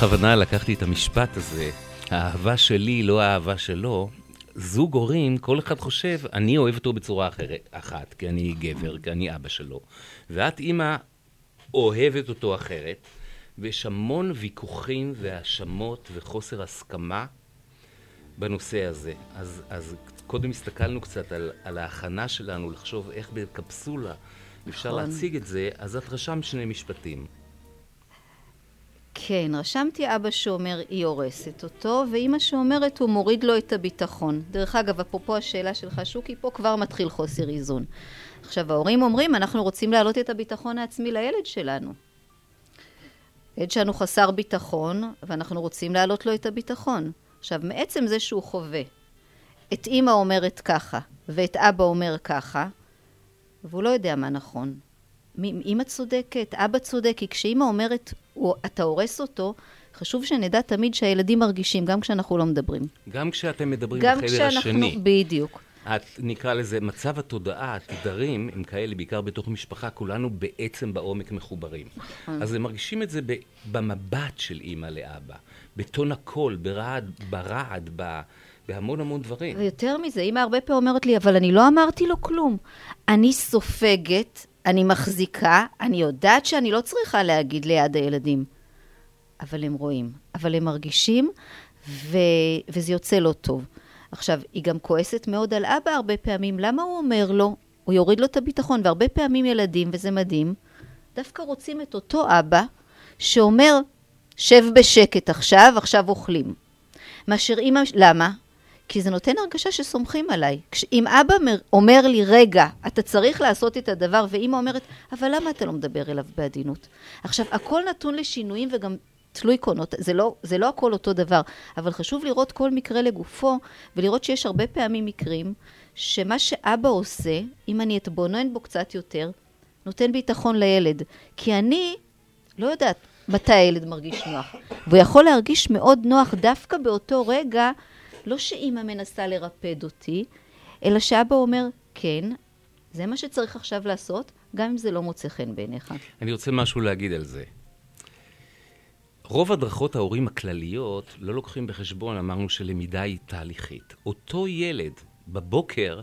בכוונה לקחתי את המשפט הזה, האהבה שלי, לא האהבה שלו. זוג הורים, כל אחד חושב, אני אוהב אותו בצורה אחרת, אחת, כי אני גבר, כי אני אבא שלו. ואת, אימא, אוהבת אותו אחרת, ויש המון ויכוחים והאשמות וחוסר הסכמה בנושא הזה. אז, אז קודם הסתכלנו קצת על, על ההכנה שלנו, לחשוב איך בקפסולה אפשר נכון. להציג את זה, אז את רשמת שני משפטים. כן, רשמתי אבא שאומר היא הורסת אותו, ואימא שאומרת הוא מוריד לו את הביטחון. דרך אגב, אפרופו השאלה שלך, שוקי, פה כבר מתחיל חוסר איזון. עכשיו, ההורים אומרים, אנחנו רוצים להעלות את הביטחון העצמי לילד שלנו. ילד שלנו חסר ביטחון, ואנחנו רוצים להעלות לו את הביטחון. עכשיו, מעצם זה שהוא חווה את אימא אומרת ככה, ואת אבא אומר ככה, והוא לא יודע מה נכון. אמא צודקת, אבא צודק, כי כשאימא אומרת, "הוא- אתה הורס אותו, חשוב שנדע תמיד שהילדים מרגישים, גם כשאנחנו לא מדברים. גם כשאתם מדברים גם בחדר כשאנחנו... השני. בדיוק. את, נקרא לזה, מצב התודעה, התדרים, הם כאלה, בעיקר בתוך משפחה, כולנו בעצם בעומק מחוברים. נכון. אז הם מרגישים את זה ב, במבט של אימא לאבא, בטון הקול, ברעד, ברעד, ב, בהמון המון דברים. ויותר מזה, אימא הרבה פעמים אומרת לי, אבל אני לא אמרתי לו כלום. אני סופגת, אני מחזיקה, אני יודעת שאני לא צריכה להגיד ליד הילדים. אבל הם רואים, אבל הם מרגישים, ו... וזה יוצא לא טוב. עכשיו, היא גם כועסת מאוד על אבא הרבה פעמים, למה הוא אומר לו? הוא יוריד לו את הביטחון, והרבה פעמים ילדים, וזה מדהים, דווקא רוצים את אותו אבא שאומר, שב בשקט עכשיו, עכשיו אוכלים. מאשר אימא, למה? כי זה נותן הרגשה שסומכים עליי. אם אבא מר- אומר לי, רגע, אתה צריך לעשות את הדבר, ואימא אומרת, אבל למה אתה לא מדבר אליו בעדינות? עכשיו, הכל נתון לשינויים וגם תלוי קונות, זה לא, זה לא הכל אותו דבר, אבל חשוב לראות כל מקרה לגופו, ולראות שיש הרבה פעמים מקרים שמה שאבא עושה, אם אני אתבונן בו קצת יותר, נותן ביטחון לילד. כי אני לא יודעת מתי הילד מרגיש נוח. והוא יכול להרגיש מאוד נוח דווקא באותו רגע, לא שאימא מנסה לרפד אותי, אלא שאבא אומר, כן, זה מה שצריך עכשיו לעשות, גם אם זה לא מוצא חן בעיניך. אני רוצה משהו להגיד על זה. רוב הדרכות ההורים הכלליות לא לוקחים בחשבון, אמרנו שלמידה היא תהליכית. אותו ילד בבוקר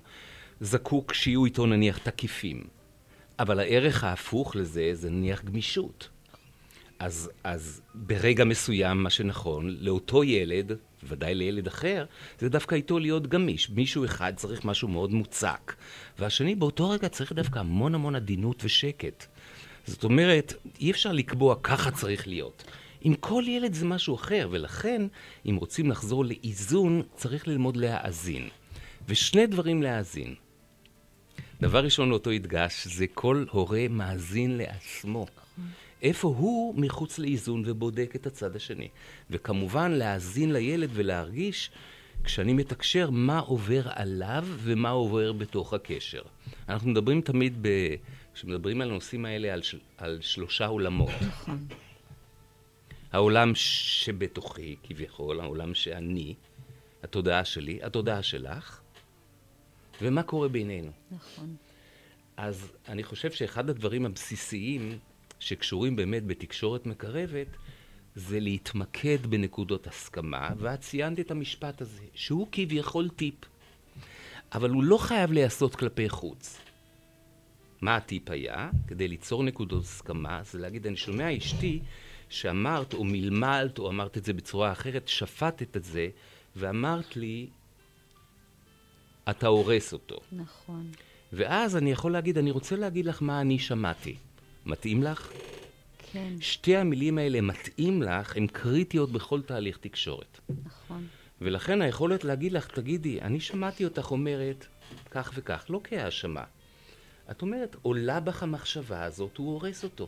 זקוק שיהיו איתו נניח תקיפים, אבל הערך ההפוך לזה זה נניח גמישות. אז, אז ברגע מסוים, מה שנכון, לאותו ילד, ודאי לילד אחר, זה דווקא איתו להיות גמיש. מישהו אחד צריך משהו מאוד מוצק, והשני באותו רגע צריך דווקא המון המון עדינות ושקט. זאת אומרת, אי אפשר לקבוע ככה צריך להיות. עם כל ילד זה משהו אחר, ולכן, אם רוצים לחזור לאיזון, צריך ללמוד להאזין. ושני דברים להאזין. דבר ראשון אותו הדגש, זה כל הורה מאזין לעצמו. איפה הוא מחוץ לאיזון ובודק את הצד השני. וכמובן להאזין לילד ולהרגיש, כשאני מתקשר, מה עובר עליו ומה עובר בתוך הקשר. אנחנו מדברים תמיד, ב... כשמדברים על הנושאים האלה, על, של... על שלושה עולמות. העולם שבתוכי, כביכול, העולם שאני, התודעה שלי, התודעה שלך, ומה קורה בינינו. נכון. אז אני חושב שאחד הדברים הבסיסיים שקשורים באמת בתקשורת מקרבת, זה להתמקד בנקודות הסכמה, ואת ציינת את המשפט הזה, שהוא כביכול טיפ, אבל הוא לא חייב להיעשות כלפי חוץ. מה הטיפ היה? כדי ליצור נקודות הסכמה, זה להגיד, אני שומע אשתי שאמרת, או מלמלת, או אמרת את זה בצורה אחרת, שפטת את זה, ואמרת לי, אתה הורס אותו. נכון. ואז אני יכול להגיד, אני רוצה להגיד לך מה אני שמעתי. מתאים לך? כן, שתי המילים האלה, מתאים לך, הן קריטיות בכל תהליך תקשורת. נכון. ולכן היכולת להגיד לך, תגידי, אני שמעתי אותך אומרת כך וכך, לא כהאשמה. את אומרת, עולה בך המחשבה הזאת, הוא הורס אותו.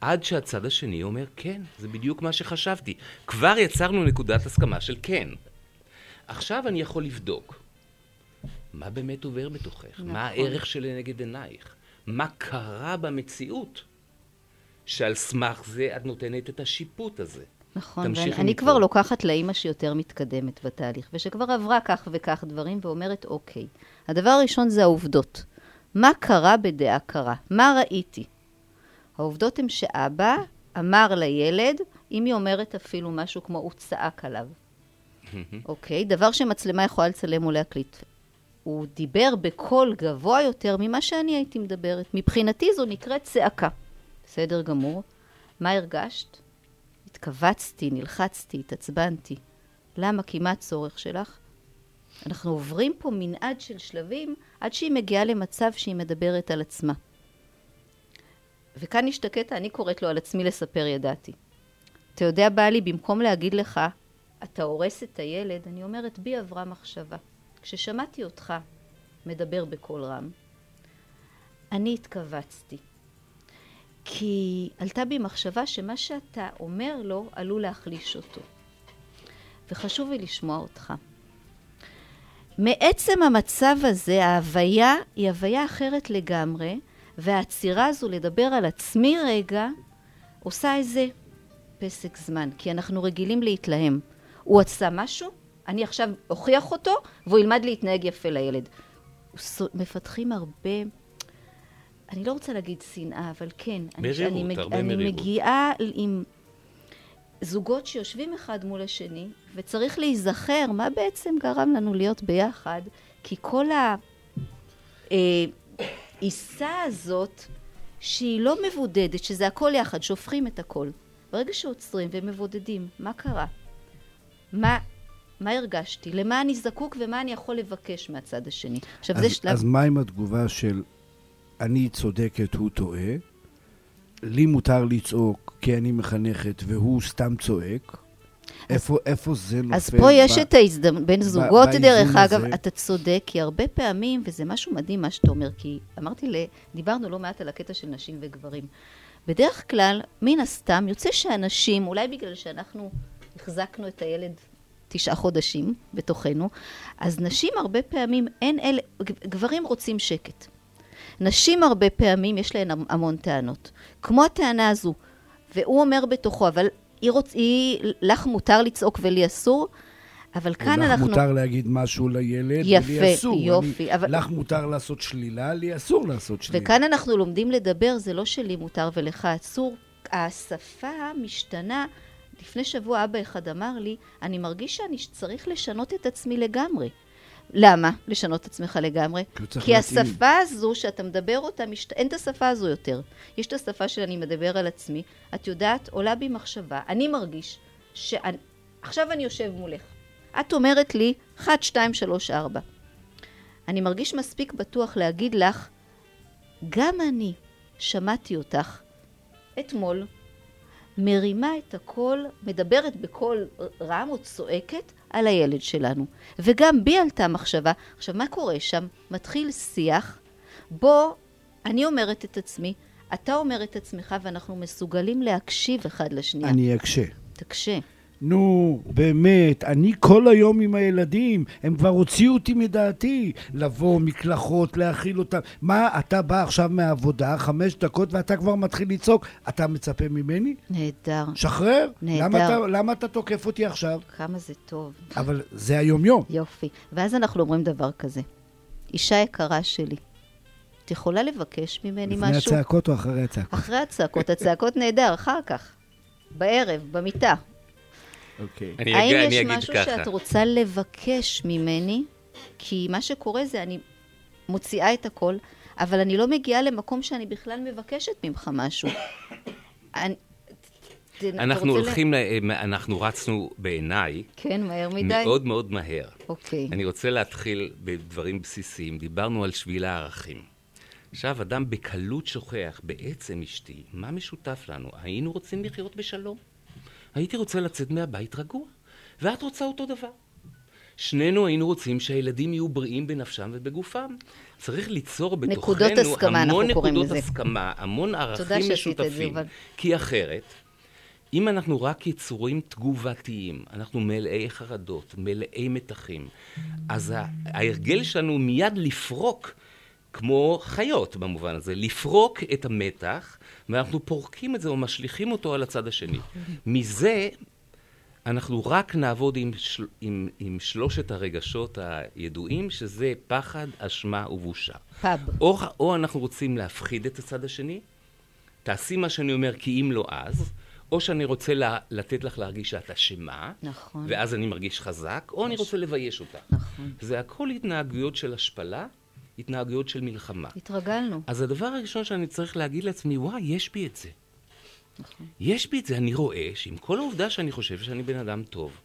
עד שהצד השני אומר, כן, זה בדיוק מה שחשבתי. כבר יצרנו נקודת הסכמה של כן. עכשיו אני יכול לבדוק. מה באמת עובר בתוכך? נכון. מה הערך שלנגד עינייך? מה קרה במציאות? שעל סמך זה את נותנת את השיפוט הזה. נכון, ואני. כבר לוקחת לאימא שיותר מתקדמת בתהליך, ושכבר עברה כך וכך דברים, ואומרת, אוקיי, הדבר הראשון זה העובדות. מה קרה בדעה קרה? מה ראיתי? העובדות הן שאבא אמר לילד, אם היא אומרת אפילו משהו כמו הוא צעק עליו, אוקיי? דבר שמצלמה יכולה לצלם או להקליט. הוא דיבר בקול גבוה יותר ממה שאני הייתי מדברת. מבחינתי זו נקראת צעקה. בסדר גמור. מה הרגשת? התכווצתי, נלחצתי, התעצבנתי. למה? כי מה הצורך שלך? אנחנו עוברים פה מנעד של שלבים עד שהיא מגיעה למצב שהיא מדברת על עצמה. וכאן יש את הקטע, אני קוראת לו על עצמי לספר ידעתי. אתה יודע, בעלי, במקום להגיד לך, אתה הורס את הילד, אני אומרת, בי עברה מחשבה. כששמעתי אותך מדבר בקול רם, אני התכווצתי. כי עלתה בי מחשבה שמה שאתה אומר לו עלול להחליש אותו. וחשוב לי לשמוע אותך. מעצם המצב הזה, ההוויה היא הוויה אחרת לגמרי, והעצירה הזו לדבר על עצמי רגע, עושה איזה פסק זמן, כי אנחנו רגילים להתלהם. הוא עשה משהו, אני עכשיו אוכיח אותו, והוא ילמד להתנהג יפה לילד. מפתחים הרבה, אני לא רוצה להגיד שנאה, אבל כן. אני- מרירות, אני, הרבה אני מרירות. מגיעה עם זוגות שיושבים אחד מול השני, וצריך להיזכר מה בעצם גרם לנו להיות ביחד, כי כל העיסה הזאת, שהיא לא מבודדת, שזה הכל יחד, שהופכים את הכל. ברגע שעוצרים ומבודדים, מה קרה? מה, מה הרגשתי? למה אני זקוק ומה אני יכול לבקש מהצד השני? עכשיו, זה אז, שלב... אז מה עם התגובה של אני צודקת, הוא טועה? לי מותר לצעוק כי אני מחנכת והוא סתם צועק? איפה, איפה זה נופל? אז פה יש ב- את ההזדמנות, בין זוגות באיזון דרך אגב, הזה. אתה צודק, כי הרבה פעמים, וזה משהו מדהים מה שאתה אומר, כי אמרתי, ל- דיברנו לא מעט על הקטע של נשים וגברים. בדרך כלל, מן הסתם, יוצא שאנשים, אולי בגלל שאנחנו החזקנו את הילד תשעה חודשים בתוכנו, אז נשים הרבה פעמים, אין אלה, גברים רוצים שקט. נשים הרבה פעמים יש להן המ- המון טענות. כמו הטענה הזו, והוא אומר בתוכו, אבל היא רוצ... היא... לך מותר לצעוק ולי אסור, אבל כאן לך אנחנו... מותר להגיד משהו לילד, יפה, ולי אסור. יופי, אני, אבל- לך מותר לעשות שלילה, לי אסור לעשות שלילה. וכאן אנחנו לומדים לדבר, זה לא שלי מותר ולך אסור. השפה משתנה. לפני שבוע אבא אחד אמר לי, אני מרגיש שאני צריך לשנות את עצמי לגמרי. למה לשנות את עצמך לגמרי? כי. השפה הזו שאתה מדבר אותה, משת... אין את השפה הזו יותר. יש את השפה של אני מדבר על עצמי. את יודעת, עולה בי מחשבה, אני מרגיש שאני... עכשיו אני יושב מולך. את אומרת לי, 1, 2, 3, 4. אני מרגיש מספיק בטוח להגיד לך, גם אני שמעתי אותך אתמול, מרימה את הקול, מדברת בקול רם או צועקת על הילד שלנו. וגם בי עלתה מחשבה. עכשיו, מה קורה שם? מתחיל שיח בו אני אומרת את עצמי, אתה אומר את עצמך, ואנחנו מסוגלים להקשיב אחד לשנייה. אני אקשה. תקשה. נו, באמת, אני כל היום עם הילדים, הם כבר הוציאו אותי מדעתי. לבוא, מקלחות, להאכיל אותם. מה, אתה בא עכשיו מהעבודה, חמש דקות, ואתה כבר מתחיל לצעוק, אתה מצפה ממני? נהדר. שחרר. נהדר. למה אתה, למה אתה תוקף אותי עכשיו? כמה זה טוב. אבל זה היום-יום. יופי. ואז אנחנו אומרים דבר כזה. אישה יקרה שלי, את יכולה לבקש ממני לפני משהו? הצעקות או אחרי הצעקות? אחרי הצעקות, הצעקות נהדר, אחר כך. בערב, במיטה. אוקיי. אני האם אגיד, יש משהו ככה. שאת רוצה לבקש ממני? כי מה שקורה זה אני מוציאה את הכל, אבל אני לא מגיעה למקום שאני בכלל מבקשת ממך משהו. אני... אנחנו הולכים, ל- אנחנו רצנו בעיניי כן, מהר מדי? מאוד מאוד מהר. אוקיי. אני רוצה להתחיל בדברים בסיסיים. דיברנו על שביל הערכים. עכשיו, אדם בקלות שוכח, בעצם אשתי, מה משותף לנו? היינו רוצים לחיות בשלום. הייתי רוצה לצאת מהבית רגוע, ואת רוצה אותו דבר. שנינו היינו רוצים שהילדים יהיו בריאים בנפשם ובגופם. צריך ליצור נקודות בתוכנו הסכמה, המון נקודות לזה. הסכמה, המון ערכים שעשית את זה, משותפים. יובל. כי אחרת, אם אנחנו רק יצורים תגובתיים, אנחנו מלאי חרדות, מלאי מתחים, אז ההרגל שלנו מיד לפרוק, כמו חיות במובן הזה, לפרוק את המתח, ואנחנו פורקים את זה או משליכים אותו על הצד השני. מזה אנחנו רק נעבוד עם, של, עם, עם שלושת הרגשות הידועים, שזה פחד, אשמה ובושה. פאב. או, או אנחנו רוצים להפחיד את הצד השני, תעשי מה שאני אומר כי אם לא אז, או שאני רוצה לה, לתת לך להרגיש שאת אשמה, נכון. ואז אני מרגיש חזק, או אני רוצה לבייש אותה. נכון. זה הכל התנהגויות של השפלה, התנהגויות של מלחמה. התרגלנו. אז הדבר הראשון שאני צריך להגיד לעצמי, וואי, יש בי את זה. נכון. יש בי את זה, אני רואה שעם כל העובדה שאני חושב שאני בן אדם טוב,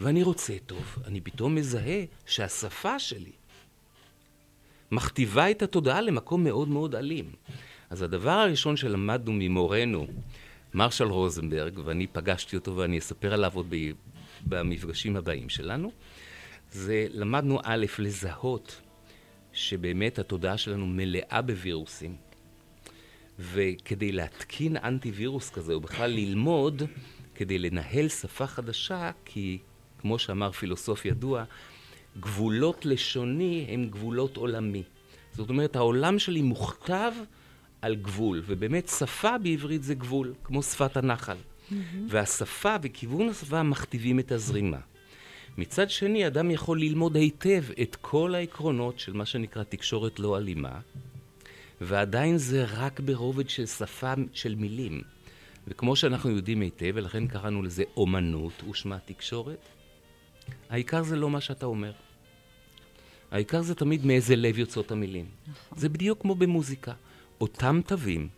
ואני רוצה טוב, אני פתאום מזהה שהשפה שלי מכתיבה את התודעה למקום מאוד מאוד אלים. אז הדבר הראשון שלמדנו ממורנו, מרשל רוזנברג, ואני פגשתי אותו ואני אספר עליו עוד ב- במפגשים הבאים שלנו, זה למדנו א', לזהות שבאמת התודעה שלנו מלאה בווירוסים. וכדי להתקין אנטי-וירוס כזה, או בכלל ללמוד, כדי לנהל שפה חדשה, כי כמו שאמר פילוסוף ידוע, גבולות לשוני הם גבולות עולמי. זאת אומרת, העולם שלי מוכתב על גבול, ובאמת שפה בעברית זה גבול, כמו שפת הנחל. והשפה וכיוון השפה מכתיבים את הזרימה. מצד שני, אדם יכול ללמוד היטב את כל העקרונות של מה שנקרא תקשורת לא אלימה, ועדיין זה רק ברובד של שפה של מילים. וכמו שאנחנו יודעים היטב, ולכן קראנו לזה אומנות ושמה תקשורת, העיקר זה לא מה שאתה אומר. העיקר זה תמיד מאיזה לב יוצאות המילים. נכון. זה בדיוק כמו במוזיקה. אותם תווים,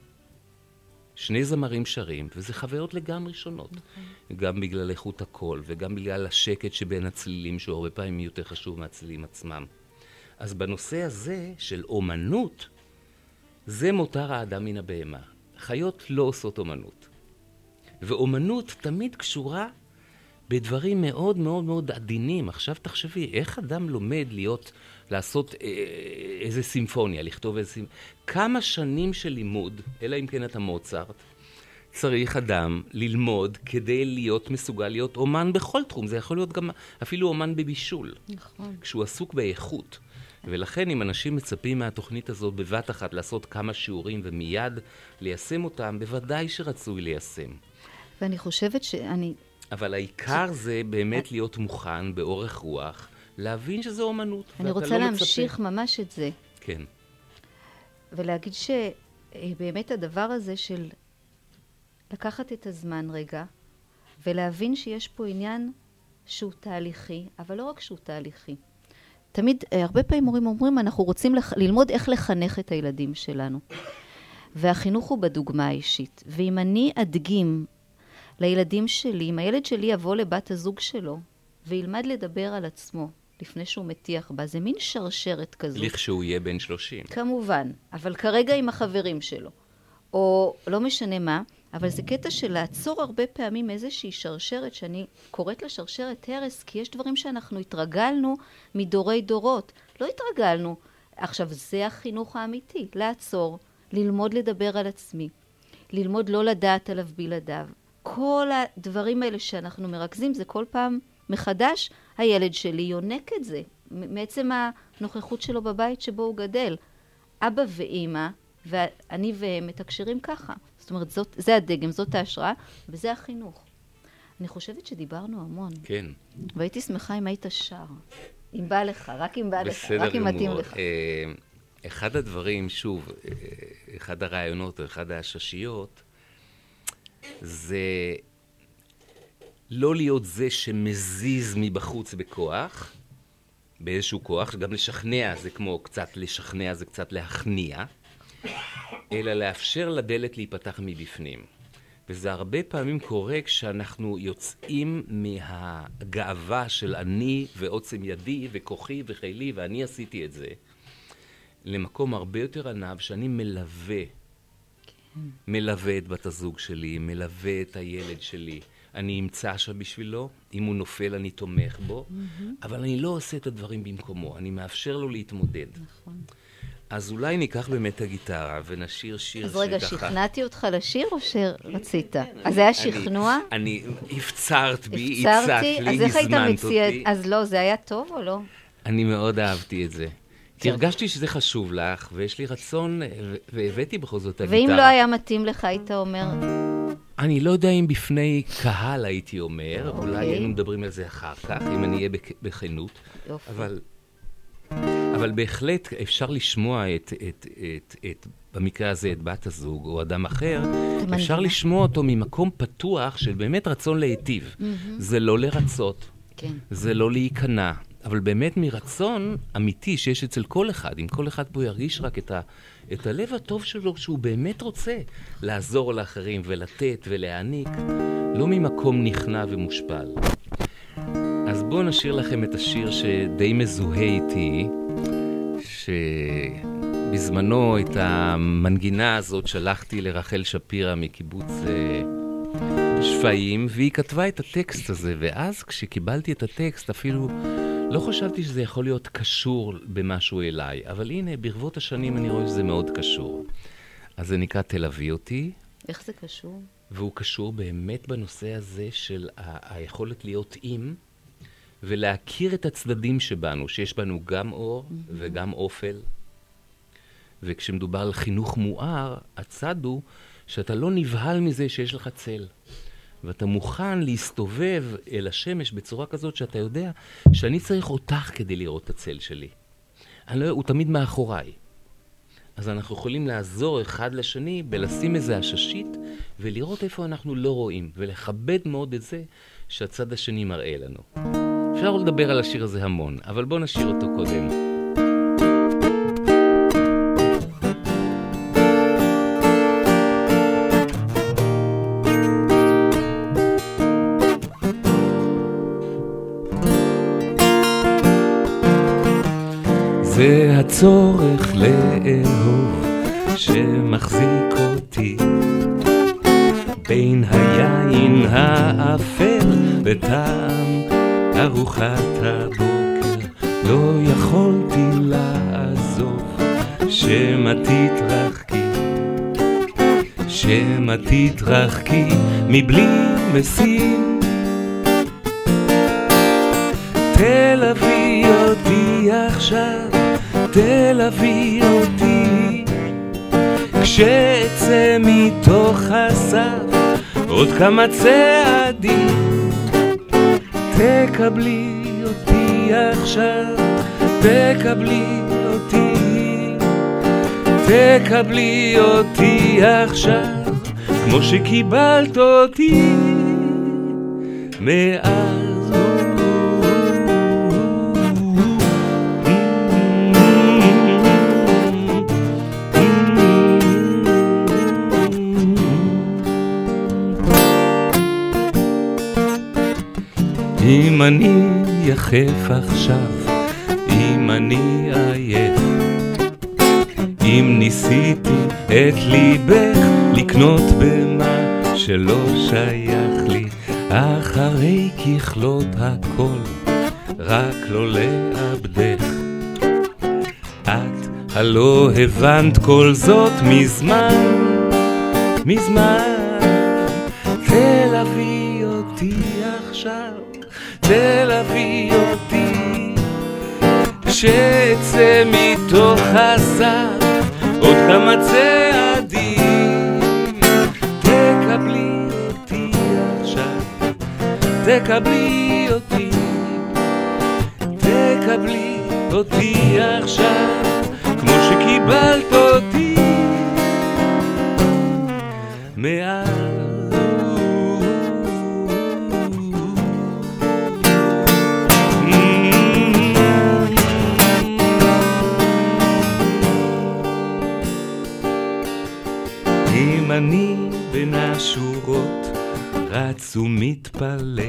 שני זמרים שרים, וזה חוויות לגמרי שונות. נכון. גם בגלל איכות הקול, וגם בגלל השקט שבין הצלילים, שהוא הרבה פעמים יותר חשוב מהצלילים עצמם. אז בנושא הזה של אומנות, זה מותר האדם מן הבהמה. חיות לא עושות אומנות. ואומנות תמיד קשורה בדברים מאוד מאוד מאוד עדינים. עכשיו תחשבי, איך אדם לומד להיות, לעשות אה, איזה סימפוניה, לכתוב איזה סימפוניה? כמה שנים של לימוד, אלא אם כן אתה מוצרט, צריך אדם ללמוד כדי להיות מסוגל להיות אומן בכל תחום. זה יכול להיות גם אפילו אומן בבישול. נכון. כשהוא עסוק באיכות. ולכן אם אנשים מצפים מהתוכנית הזאת בבת אחת לעשות כמה שיעורים ומיד ליישם אותם, בוודאי שרצוי ליישם. ואני חושבת שאני... אבל העיקר זה באמת להיות מוכן באורך רוח, להבין שזה אומנות. אני רוצה לא להמשיך מצפה. ממש את זה, כן. ולהגיד שבאמת הדבר הזה של לקחת את הזמן רגע, ולהבין שיש פה עניין שהוא תהליכי, אבל לא רק שהוא תהליכי. תמיד, אה, הרבה פעמים הורים אומרים, אנחנו רוצים לח... ללמוד איך לחנך את הילדים שלנו. והחינוך הוא בדוגמה האישית. ואם אני אדגים לילדים שלי, אם הילד שלי יבוא לבת הזוג שלו וילמד לדבר על עצמו לפני שהוא מטיח בה, זה מין שרשרת כזאת. לכשהוא יהיה בן 30. כמובן, אבל כרגע עם החברים שלו, או לא משנה מה, אבל זה קטע של לעצור הרבה פעמים איזושהי שרשרת, שאני קוראת לה שרשרת הרס, כי יש דברים שאנחנו התרגלנו מדורי דורות. לא התרגלנו. עכשיו, זה החינוך האמיתי, לעצור, ללמוד לדבר על עצמי, ללמוד לא לדעת עליו בלעדיו. כל הדברים האלה שאנחנו מרכזים, זה כל פעם מחדש, הילד שלי יונק את זה, מעצם הנוכחות שלו בבית שבו הוא גדל. אבא ואימא, ואני והם מתקשרים ככה. זאת אומרת, זאת, זה הדגם, זאת ההשראה, וזה החינוך. אני חושבת שדיברנו המון, כן. והייתי שמחה אם היית שר. אם בא לך, רק אם בא לך, רק אם מתאים. לך. אה, אחד הדברים, שוב, אה, אחד הרעיונות אחד הששיות, זה לא להיות זה שמזיז מבחוץ בכוח, באיזשהו כוח, גם לשכנע זה כמו קצת לשכנע, זה קצת להכניע, אלא לאפשר לדלת להיפתח מבפנים. וזה הרבה פעמים קורה כשאנחנו יוצאים מהגאווה של אני ועוצם ידי וכוחי וחילי ואני עשיתי את זה, למקום הרבה יותר ענב שאני מלווה. מלווה את בת הזוג שלי, מלווה את הילד שלי. אני אמצא שם בשבילו, אם הוא נופל אני תומך בו, אבל אני לא עושה את הדברים במקומו, אני מאפשר לו להתמודד. נכון. אז אולי ניקח באמת את הגיטרה ונשיר שיר אז רגע, שככה- שכנעתי אותך לשיר או שרצית? אז זה היה שכנוע? אני, אני הפצרת בי? הצעת לי, אז איך היית הזמנת מציע? אותי. אז לא, זה היה טוב או לא? אני מאוד אהבתי את זה. כי. הרגשתי שזה חשוב לך, ויש לי רצון, והבאתי בכל זאת את הגיטרה. ואם לא היה מתאים לך, היית אומר, אני לא יודע אם בפני קהל הייתי אומר, אולי אוקיי. היינו מדברים על זה אחר כך, אם אני אהיה בכ- בכנות, יופי. אבל, אבל בהחלט אפשר לשמוע את, את, את, את במקרה הזה את בת הזוג או אדם אחר. אפשר לשמוע אותו ממקום פתוח של באמת רצון להיטיב. זה לא לרצות, כן. זה לא להיכנע, אבל באמת מרצון אמיתי שיש אצל כל אחד, אם כל אחד פה ירגיש רק את, ה, את הלב הטוב שלו, שהוא באמת רוצה לעזור לאחרים ולתת ולהעניק, לא ממקום נכנע ומושפל. אז בואו נשאיר לכם את השיר שדי מזוהה איתי, שבזמנו את המנגינה הזאת שלחתי לרחל שפירא מקיבוץ אה, שפיים, והיא כתבה את הטקסט הזה, ואז כשקיבלתי את הטקסט אפילו לא חשבתי שזה יכול להיות קשור במשהו אליי, אבל הנה, ברבות השנים אני רואה שזה מאוד קשור. אז זה נקרא תלווי אותי, איך זה קשור? והוא קשור באמת בנושא הזה של ה- היכולת להיות עם ולהכיר את הצדדים שבנו, שיש בנו גם אור וגם אופל. וכשמדובר על חינוך מואר, הצד הוא שאתה לא נבהל מזה שיש לך צל. ואתה מוכן להסתובב אל השמש בצורה כזאת שאתה יודע שאני צריך אותך כדי לראות את הצל שלי. אני לא, הוא תמיד מאחוריי. אז אנחנו יכולים לעזור אחד לשני בלשים איזה עששית ולראות איפה אנחנו לא רואים, ולכבד מאוד את זה שהצד השני מראה לנו. אפשר לדבר על השיר הזה המון, אבל בואו נשאיר אותו קודם. הצורך לאהוב שמחזיק אותי בין היין האפל וטעם ארוחת הבוקר. לא יכולתי לעזוב שמא תתרחקי שמא תתרחקי מבלי משים. תלווי אותי תלווי אותי. כשאצא מתוך הסף עוד כמה צעדים תקבלי אותי עכשיו, תקבלי אותי. תקבלי אותי עכשיו כמו שקיבלת אותי מאז אני יחף עכשיו, אם אני עייף, אם ניסיתי את ליבך לקנות במה שלא שייך לי, אחרי ככלות הכל, רק לא לאבדך. את הלא הבנת כל זאת מזמן, מזמן. שאצא מתוך הסף עוד כמה צעדים. תקבלי אותי עכשיו, תקבלי אותי, תקבלי אותי עכשיו, כמו שקיבלת אותי ומתפלא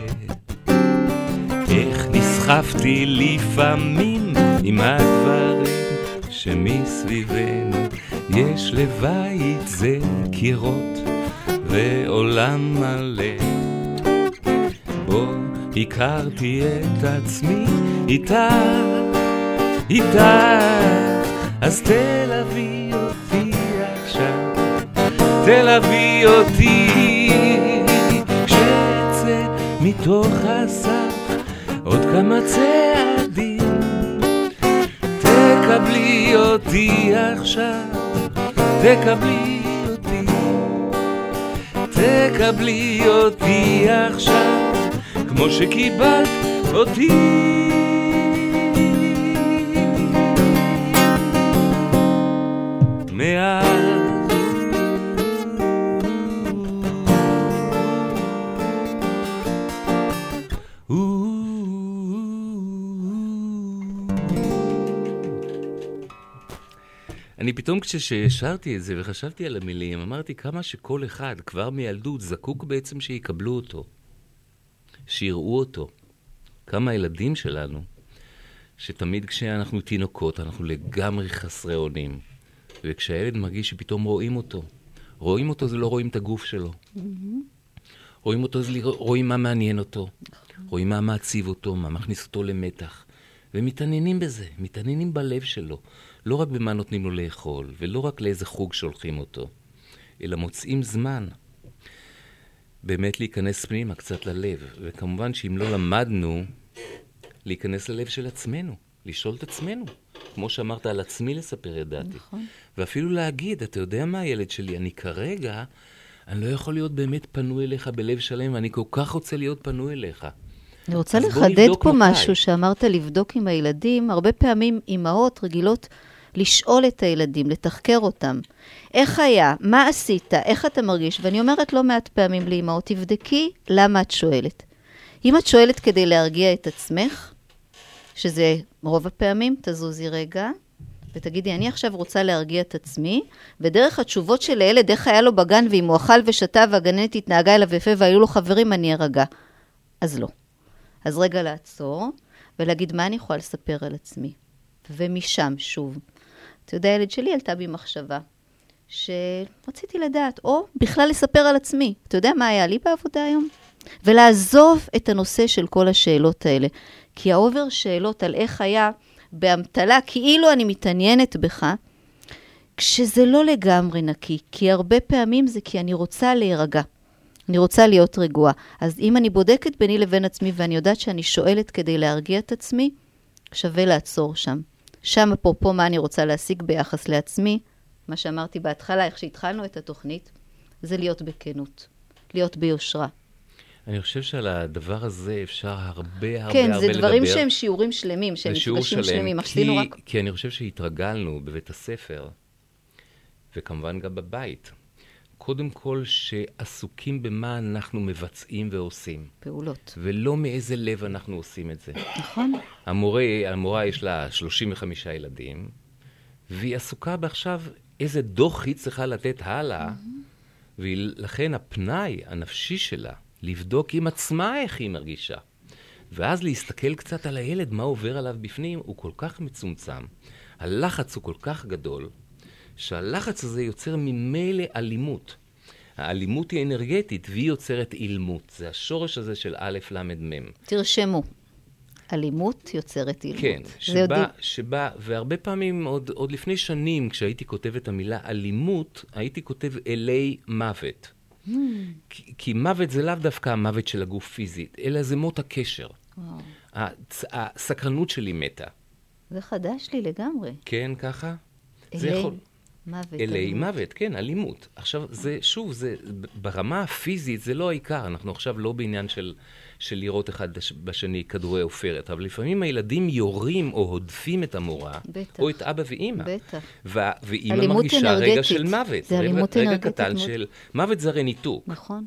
איך נסחפתי לפעמים עם הדברים שמסביבנו. יש לבית זה קירות ועולם מלא. בו הכרתי את עצמי איתה, איתה. אז תלווי אותי עכשיו תלווי אותי מתוך הסף עוד כמה צעדים. תקבלי אותי עכשיו תקבלי אותי. תקבלי אותי עכשיו כמו שקיבלת אותי אני פתאום כששרתי את זה וחשבתי על המילים, אמרתי כמה שכל אחד כבר מילדות זקוק בעצם שיקבלו אותו, שיראו אותו. כמה הילדים שלנו, שתמיד כשאנחנו תינוקות אנחנו לגמרי חסרי אונים, וכשהילד מרגיש שפתאום רואים אותו, רואים אותו זה לא רואים את הגוף שלו. רואים אותו, לראות- רואים מה מעניין אותו, רואים מה מעציב אותו, מה מכניס אותו למתח, ומתעניינים בזה, מתעניינים בלב שלו. לא רק במה נותנים לו לאכול, ולא רק לאיזה חוג שולחים אותו, אלא מוצאים זמן באמת להיכנס פנימה, קצת ללב. וכמובן שאם לא למדנו להיכנס ללב של עצמנו, לשאול את עצמנו. כמו שאמרת, על עצמי לספר את דעתי. נכון. ואפילו להגיד, אתה יודע מה, ילד שלי, אני כרגע, אני לא יכול להיות באמת פנוי אליך בלב שלם, ואני כל כך רוצה להיות פנוי אליך. אני רוצה לחדד פה מתי. משהו שאמרת לבדוק עם הילדים. הרבה פעמים אימהות רגילות לשאול את הילדים, לתחקר אותם. איך היה? מה עשית? איך אתה מרגיש? ואני אומרת לא מעט פעמים לאימהות, תבדקי למה את שואלת. אם את שואלת כדי להרגיע את עצמך, שזה רוב הפעמים, תזוזי רגע, ותגידי, אני עכשיו רוצה להרגיע את עצמי, ודרך התשובות של הילד, איך היה לו בגן, ואם הוא אכל ושתה והגננת התנהגה אליו יפה והיו לו חברים, אני ארגע. אז לא. אז רגע לעצור, ולהגיד מה אני יכולה לספר על עצמי. ומשם, שוב. אתה יודע, הילד שלי עלתה בי מחשבה, שרציתי לדעת, או בכלל לספר על עצמי. אתה יודע מה היה לי בעבודה היום? ולעזוב את הנושא של כל השאלות האלה. כי ה over שאלות על איך היה באמתלה, כאילו אני מתעניינת בך, כשזה לא לגמרי נקי, כי הרבה פעמים זה כי אני רוצה להירגע. אני רוצה להיות רגועה. אז אם אני בודקת ביני לבין עצמי ואני יודעת שאני שואלת כדי להרגיע את עצמי, שווה לעצור שם. שם אפרופו מה אני רוצה להשיג ביחס לעצמי, מה שאמרתי בהתחלה, איך שהתחלנו את התוכנית, זה להיות בכנות, להיות ביושרה. אני חושב שעל הדבר הזה אפשר הרבה הרבה כן, הרבה זה לדבר. דברים שהם שיעורים שלמים, שהם זה מפגשים שלם, שלמים. כי, עשינו רק... כי אני חושב שהתרגלנו בבית הספר, וכמובן גם בבית, קודם כל שעסוקים במה אנחנו מבצעים ועושים, פעולות. ולא מאיזה לב אנחנו עושים את זה. נכון? המורה, המורה יש לה 35 ילדים, והיא עסוקה בעכשיו איזה דוח היא צריכה לתת הלאה, ולכן הפנאי הנפשי שלה, לבדוק עם עצמה איך היא מרגישה, ואז להסתכל קצת על הילד, מה עובר עליו בפנים, הוא כל כך מצומצם. הלחץ הוא כל כך גדול, שהלחץ הזה יוצר ממילא אלימות. האלימות היא אנרגטית, והיא יוצרת אילמות. זה השורש הזה של א', ל', מ'. תרשמו. אלימות יוצרת אילמות. כן, זה יודעים. שבא, והרבה פעמים, עוד, עוד לפני שנים, כשהייתי כותב את המילה אלימות, הייתי כותב אלי מוות. Hmm. כי, כי מוות זה לאו דווקא המוות של הגוף פיזית, אלא זה מות הקשר. וואו, הצ, הסקרנות שלי מתה. זה חדש לי לגמרי. כן, ככה? זה אלי יכול- מוות. אלי אלימות. מוות, כן, אלימות. עכשיו, זה, שוב, זה, ברמה הפיזית זה לא העיקר, אנחנו עכשיו לא בעניין של, של לראות אחד בש- בשני כדורי עופרת, אבל לפעמים הילדים יורים או הודפים את המורה, בטח. או את אבא ואימא. בטח. ו- ואימא מרגישה רגע אנרגטית. של מוות. זה רגע- אלימות רגע אנרגטית קטן מאוד. של... מוות זה הרי ניתוק. נכון.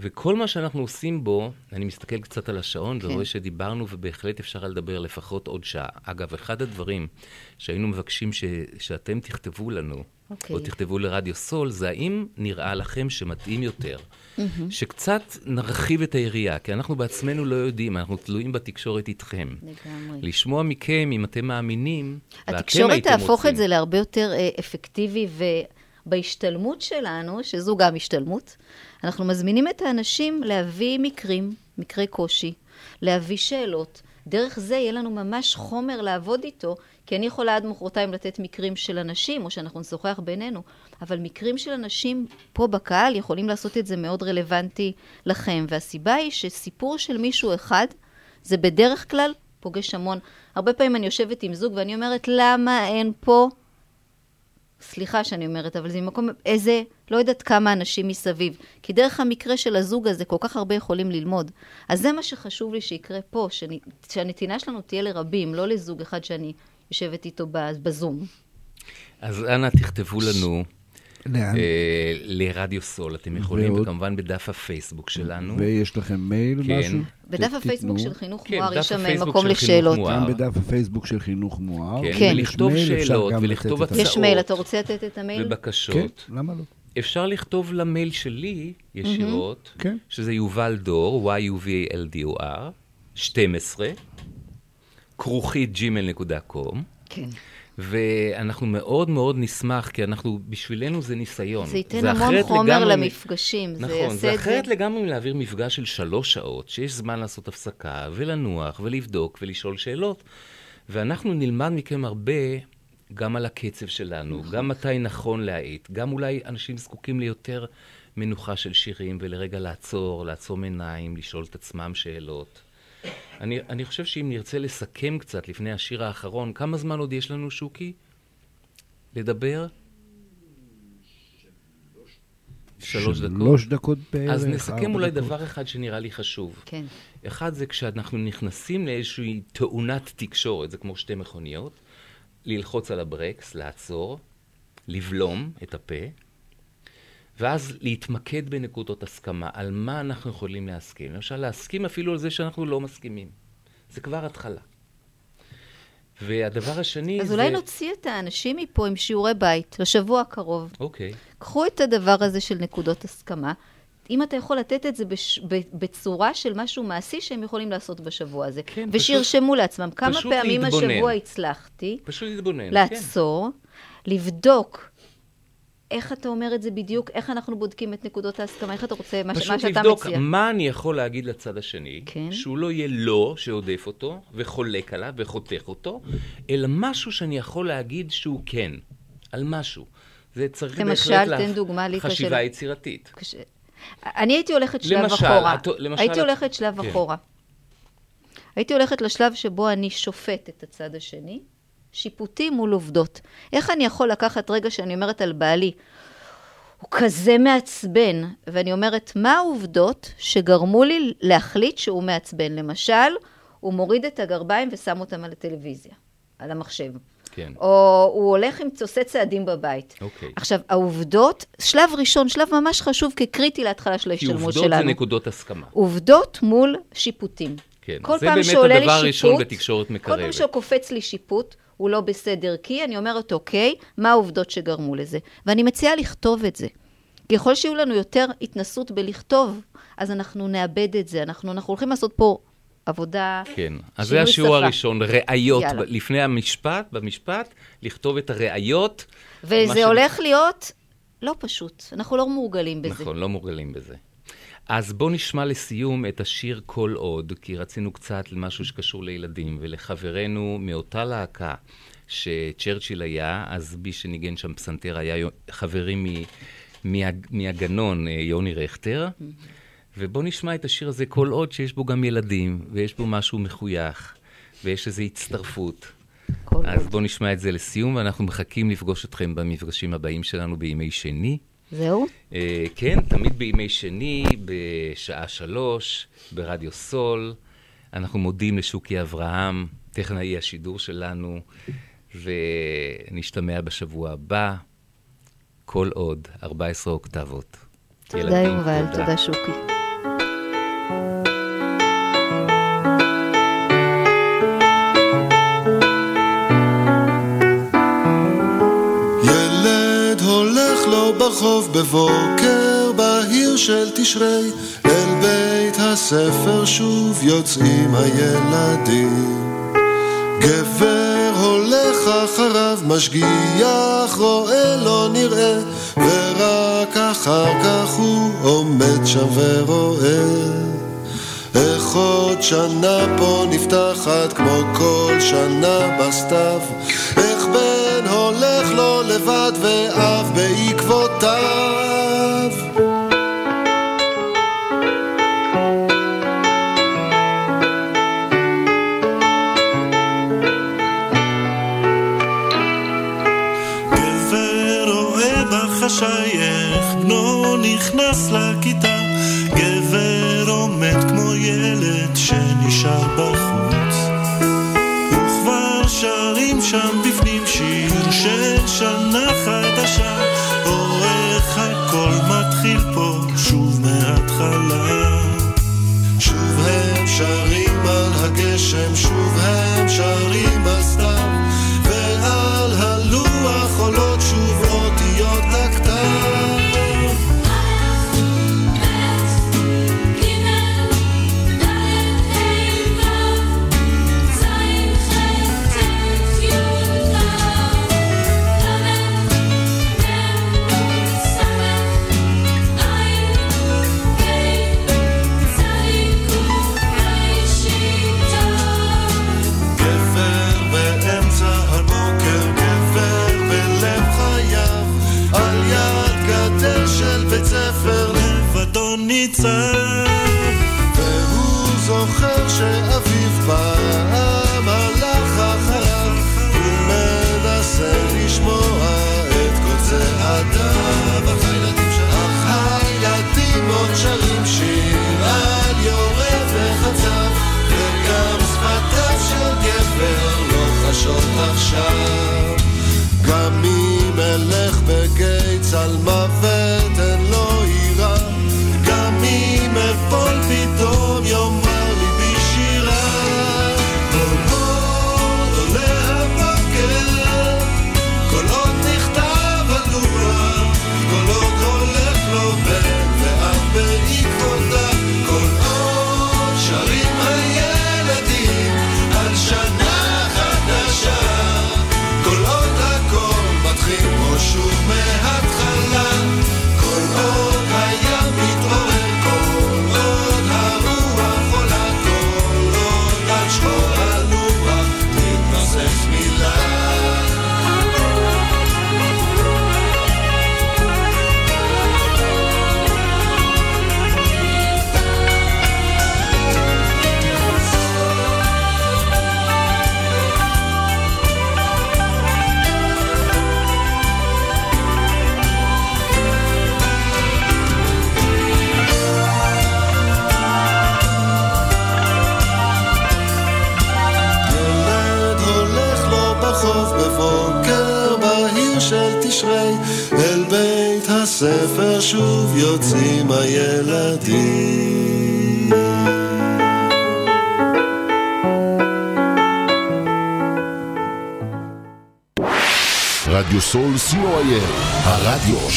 וכל מה שאנחנו עושים בו, אני מסתכל קצת על השעון כן. ורואה שדיברנו, ובהחלט אפשר לדבר לפחות עוד שעה. אגב, אחד הדברים שהיינו מבקשים ש, שאתם תכתבו לנו, אוקיי. או תכתבו לרדיו סול, זה האם נראה לכם שמתאים יותר, שקצת נרחיב את היריעה, כי אנחנו בעצמנו לא יודעים, אנחנו תלויים בתקשורת איתכם. לגמרי. לשמוע מכם, אם אתם מאמינים, ואתם התקשורת הייתם תהפוך רוצים. את זה להרבה יותר אה, אפקטיבי, ובהשתלמות שלנו, שזו גם השתלמות, אנחנו מזמינים את האנשים להביא מקרים, מקרי קושי, להביא שאלות. דרך זה יהיה לנו ממש חומר לעבוד איתו, כי אני יכולה עד מחרתיים לתת מקרים של אנשים, או שאנחנו נשוחח בינינו, אבל מקרים של אנשים פה בקהל יכולים לעשות את זה מאוד רלוונטי לכם. והסיבה היא שסיפור של מישהו אחד, זה בדרך כלל פוגש המון. הרבה פעמים אני יושבת עם זוג ואני אומרת, למה אין פה... סליחה שאני אומרת, אבל זה ממקום, איזה, לא יודעת כמה אנשים מסביב. כי דרך המקרה של הזוג הזה, כל כך הרבה יכולים ללמוד. אז זה מה שחשוב לי שיקרה פה, שאני, שהנתינה שלנו תהיה לרבים, לא לזוג אחד שאני יושבת איתו בזום. אז אנא תכתבו לנו לאן? אה, לרדיו סול, אתם יכולים, ועוד? וכמובן בדף הפייסבוק שלנו. ויש לכם מייל, כן. משהו? בדף הפייסבוק. של חינוך כן, מואר יש שם הפייסבוק מקום לשאלות. גם בדף הפייסבוק של חינוך מואר. כן, כן. ולכתוב שאלות, ולכתוב הצעות. יש מייל, אתה רוצה לתת את המייל? כן, ובקשות. למה לא? אפשר לכתוב למייל שלי ישירות, כן. שזה יובל דור, y-u-v-a-l-d-o-r, 12, כרוכית gmail.com, כן. ואנחנו מאוד מאוד נשמח, כי אנחנו, בשבילנו זה ניסיון. זה ייתן המון אחרת חומר לגמרי למפגשים. זה נכון, יעשה זה את אחרת לגמרי מלהעביר מפגש של שלוש שעות, שיש זמן לעשות הפסקה, ולנוח, ולבדוק, ולשאול שאלות. ואנחנו נלמד מכם הרבה גם על הקצב שלנו, גם מתי נכון להאט, גם אולי אנשים זקוקים ליותר מנוחה של שירים, ולרגע לעצור, לעצום עיניים, לשאול את עצמם שאלות. אני, אני חושב שאם נרצה לסכם קצת לפני השיר האחרון, כמה זמן עוד יש לנו, שוקי? לדבר? שלוש דקות? שלוש דקות בערך. אז נסכם אולי דקות. דבר אחד שנראה לי חשוב. כן. אחד זה כשאנחנו נכנסים לאיזושהי תאונת תקשורת, זה כמו שתי מכוניות, ללחוץ על הברקס, לעצור, לבלום את הפה, ואז להתמקד בנקודות הסכמה, על מה אנחנו יכולים להסכים. למשל, להסכים אפילו על זה שאנחנו לא מסכימים. זה כבר התחלה. והדבר השני אז זה... אולי נוציא את האנשים מפה עם שיעורי בית לשבוע הקרוב. אוקיי. קחו את הדבר הזה של נקודות הסכמה. אם אתה יכול לתת את זה בש... בצורה של משהו מעשי שהם יכולים לעשות בשבוע הזה. כן, ושירשמו לעצמם כמה פשוט פעמים להתבונן. השבוע הצלחתי פשוט להתבונן. כן. לעצור, לבדוק איך אתה אומר את זה בדיוק, איך אנחנו בודקים את נקודות ההסכמה, איך אתה רוצה, מה, ש- מה פשוט שאתה לבדוק מציע. מה אני יכול להגיד לצד השני, כן. שהוא לא יהיה לא שעודף אותו, וחולק עליו, וחותך אותו, אלא משהו שאני יכול להגיד שהוא כן, על משהו. זה צריך למשל, בהחלט תן דוגמה לי קשה חשיבה יצירתית. קש... אני הייתי הולכת שלב למשל, אחורה. את- למשל הייתי את- הולכת שלב כן. אחורה. הייתי הולכת לשלב שבו אני שופט את הצד השני, שיפוטי מול עובדות. איך אני יכול לקחת רגע שאני אומרת על בעלי, הוא כזה מעצבן, ואני אומרת, מה העובדות שגרמו לי להחליט שהוא מעצבן? למשל, הוא מוריד את הגרביים ושם אותם על הטלוויזיה, על המחשב. כן. או הוא הולך עם עושה צעדים בבית. אוקיי. עכשיו, העובדות, שלב ראשון, שלב ממש חשוב כקריטי להתחלה של כי ההשתלמות עובדות שלנו. זה נקודות הסכמה. עובדות מול שיפוטים. כן, כל זה פעם באמת שעולה לי הדבר הראשון בתקשורת כל מקרבת. פעם שקופץ לי שיפוט, הוא לא בסדר כי, אני אומרת, אוקיי, מה העובדות שגרמו לזה? ואני מציעה לכתוב את זה. ככל שיהיו לנו יותר התנסות בלכתוב, אז אנחנו נאבד את זה. אנחנו, אנחנו הולכים לעשות פה עבודה, כן, אז זה השיעור שפה. הראשון, ראיות, יאללה. לפני המשפט, במשפט, לכתוב את הראיות. וזה ש- הולך להיות לא פשוט. אנחנו לא מורגלים בזה. נכון, לא מורגלים בזה. אז בואו נשמע לסיום את השיר כל עוד, כי רצינו קצת למשהו שקשור לילדים, ולחברנו מאותה להקה שצ'רצ'יל היה, אז מי שניגן שם פסנתר היה חברי מ- מה- מהגנון, אה, יוני רכטר. ובואו נשמע את השיר הזה כל עוד שיש בו גם ילדים, ויש בו משהו מחוייך, ויש איזו הצטרפות. אז. בואו נשמע את זה לסיום, ואנחנו מחכים לפגוש אתכם במפגשים הבאים שלנו בימי שני. זהו? אה, כן, תמיד בימי שני, בשעה שלוש, ברדיו סול. אנחנו מודים לשוקי אברהם, טכנאי השידור שלנו, ונשתמע בשבוע הבא. כל עוד, 14 אוקטבות. תודה יובל, תודה שוקי. בבוקר בהיר של תשרי אל בית הספר שוב יוצאים הילדים. גבר הולך אחריו משגיח רואה לא נראה ורק אחר כך הוא עומד שם ורואה. איך עוד שנה פה נפתחת כמו כל שנה בסתיו לו לבד ואב בעקבותיו גבר רואה בחשייך, בנו נכנס לכיתה. גבר עומד כמו ילד שנשאר בחוץ. וכבר שרים שם גשם ש...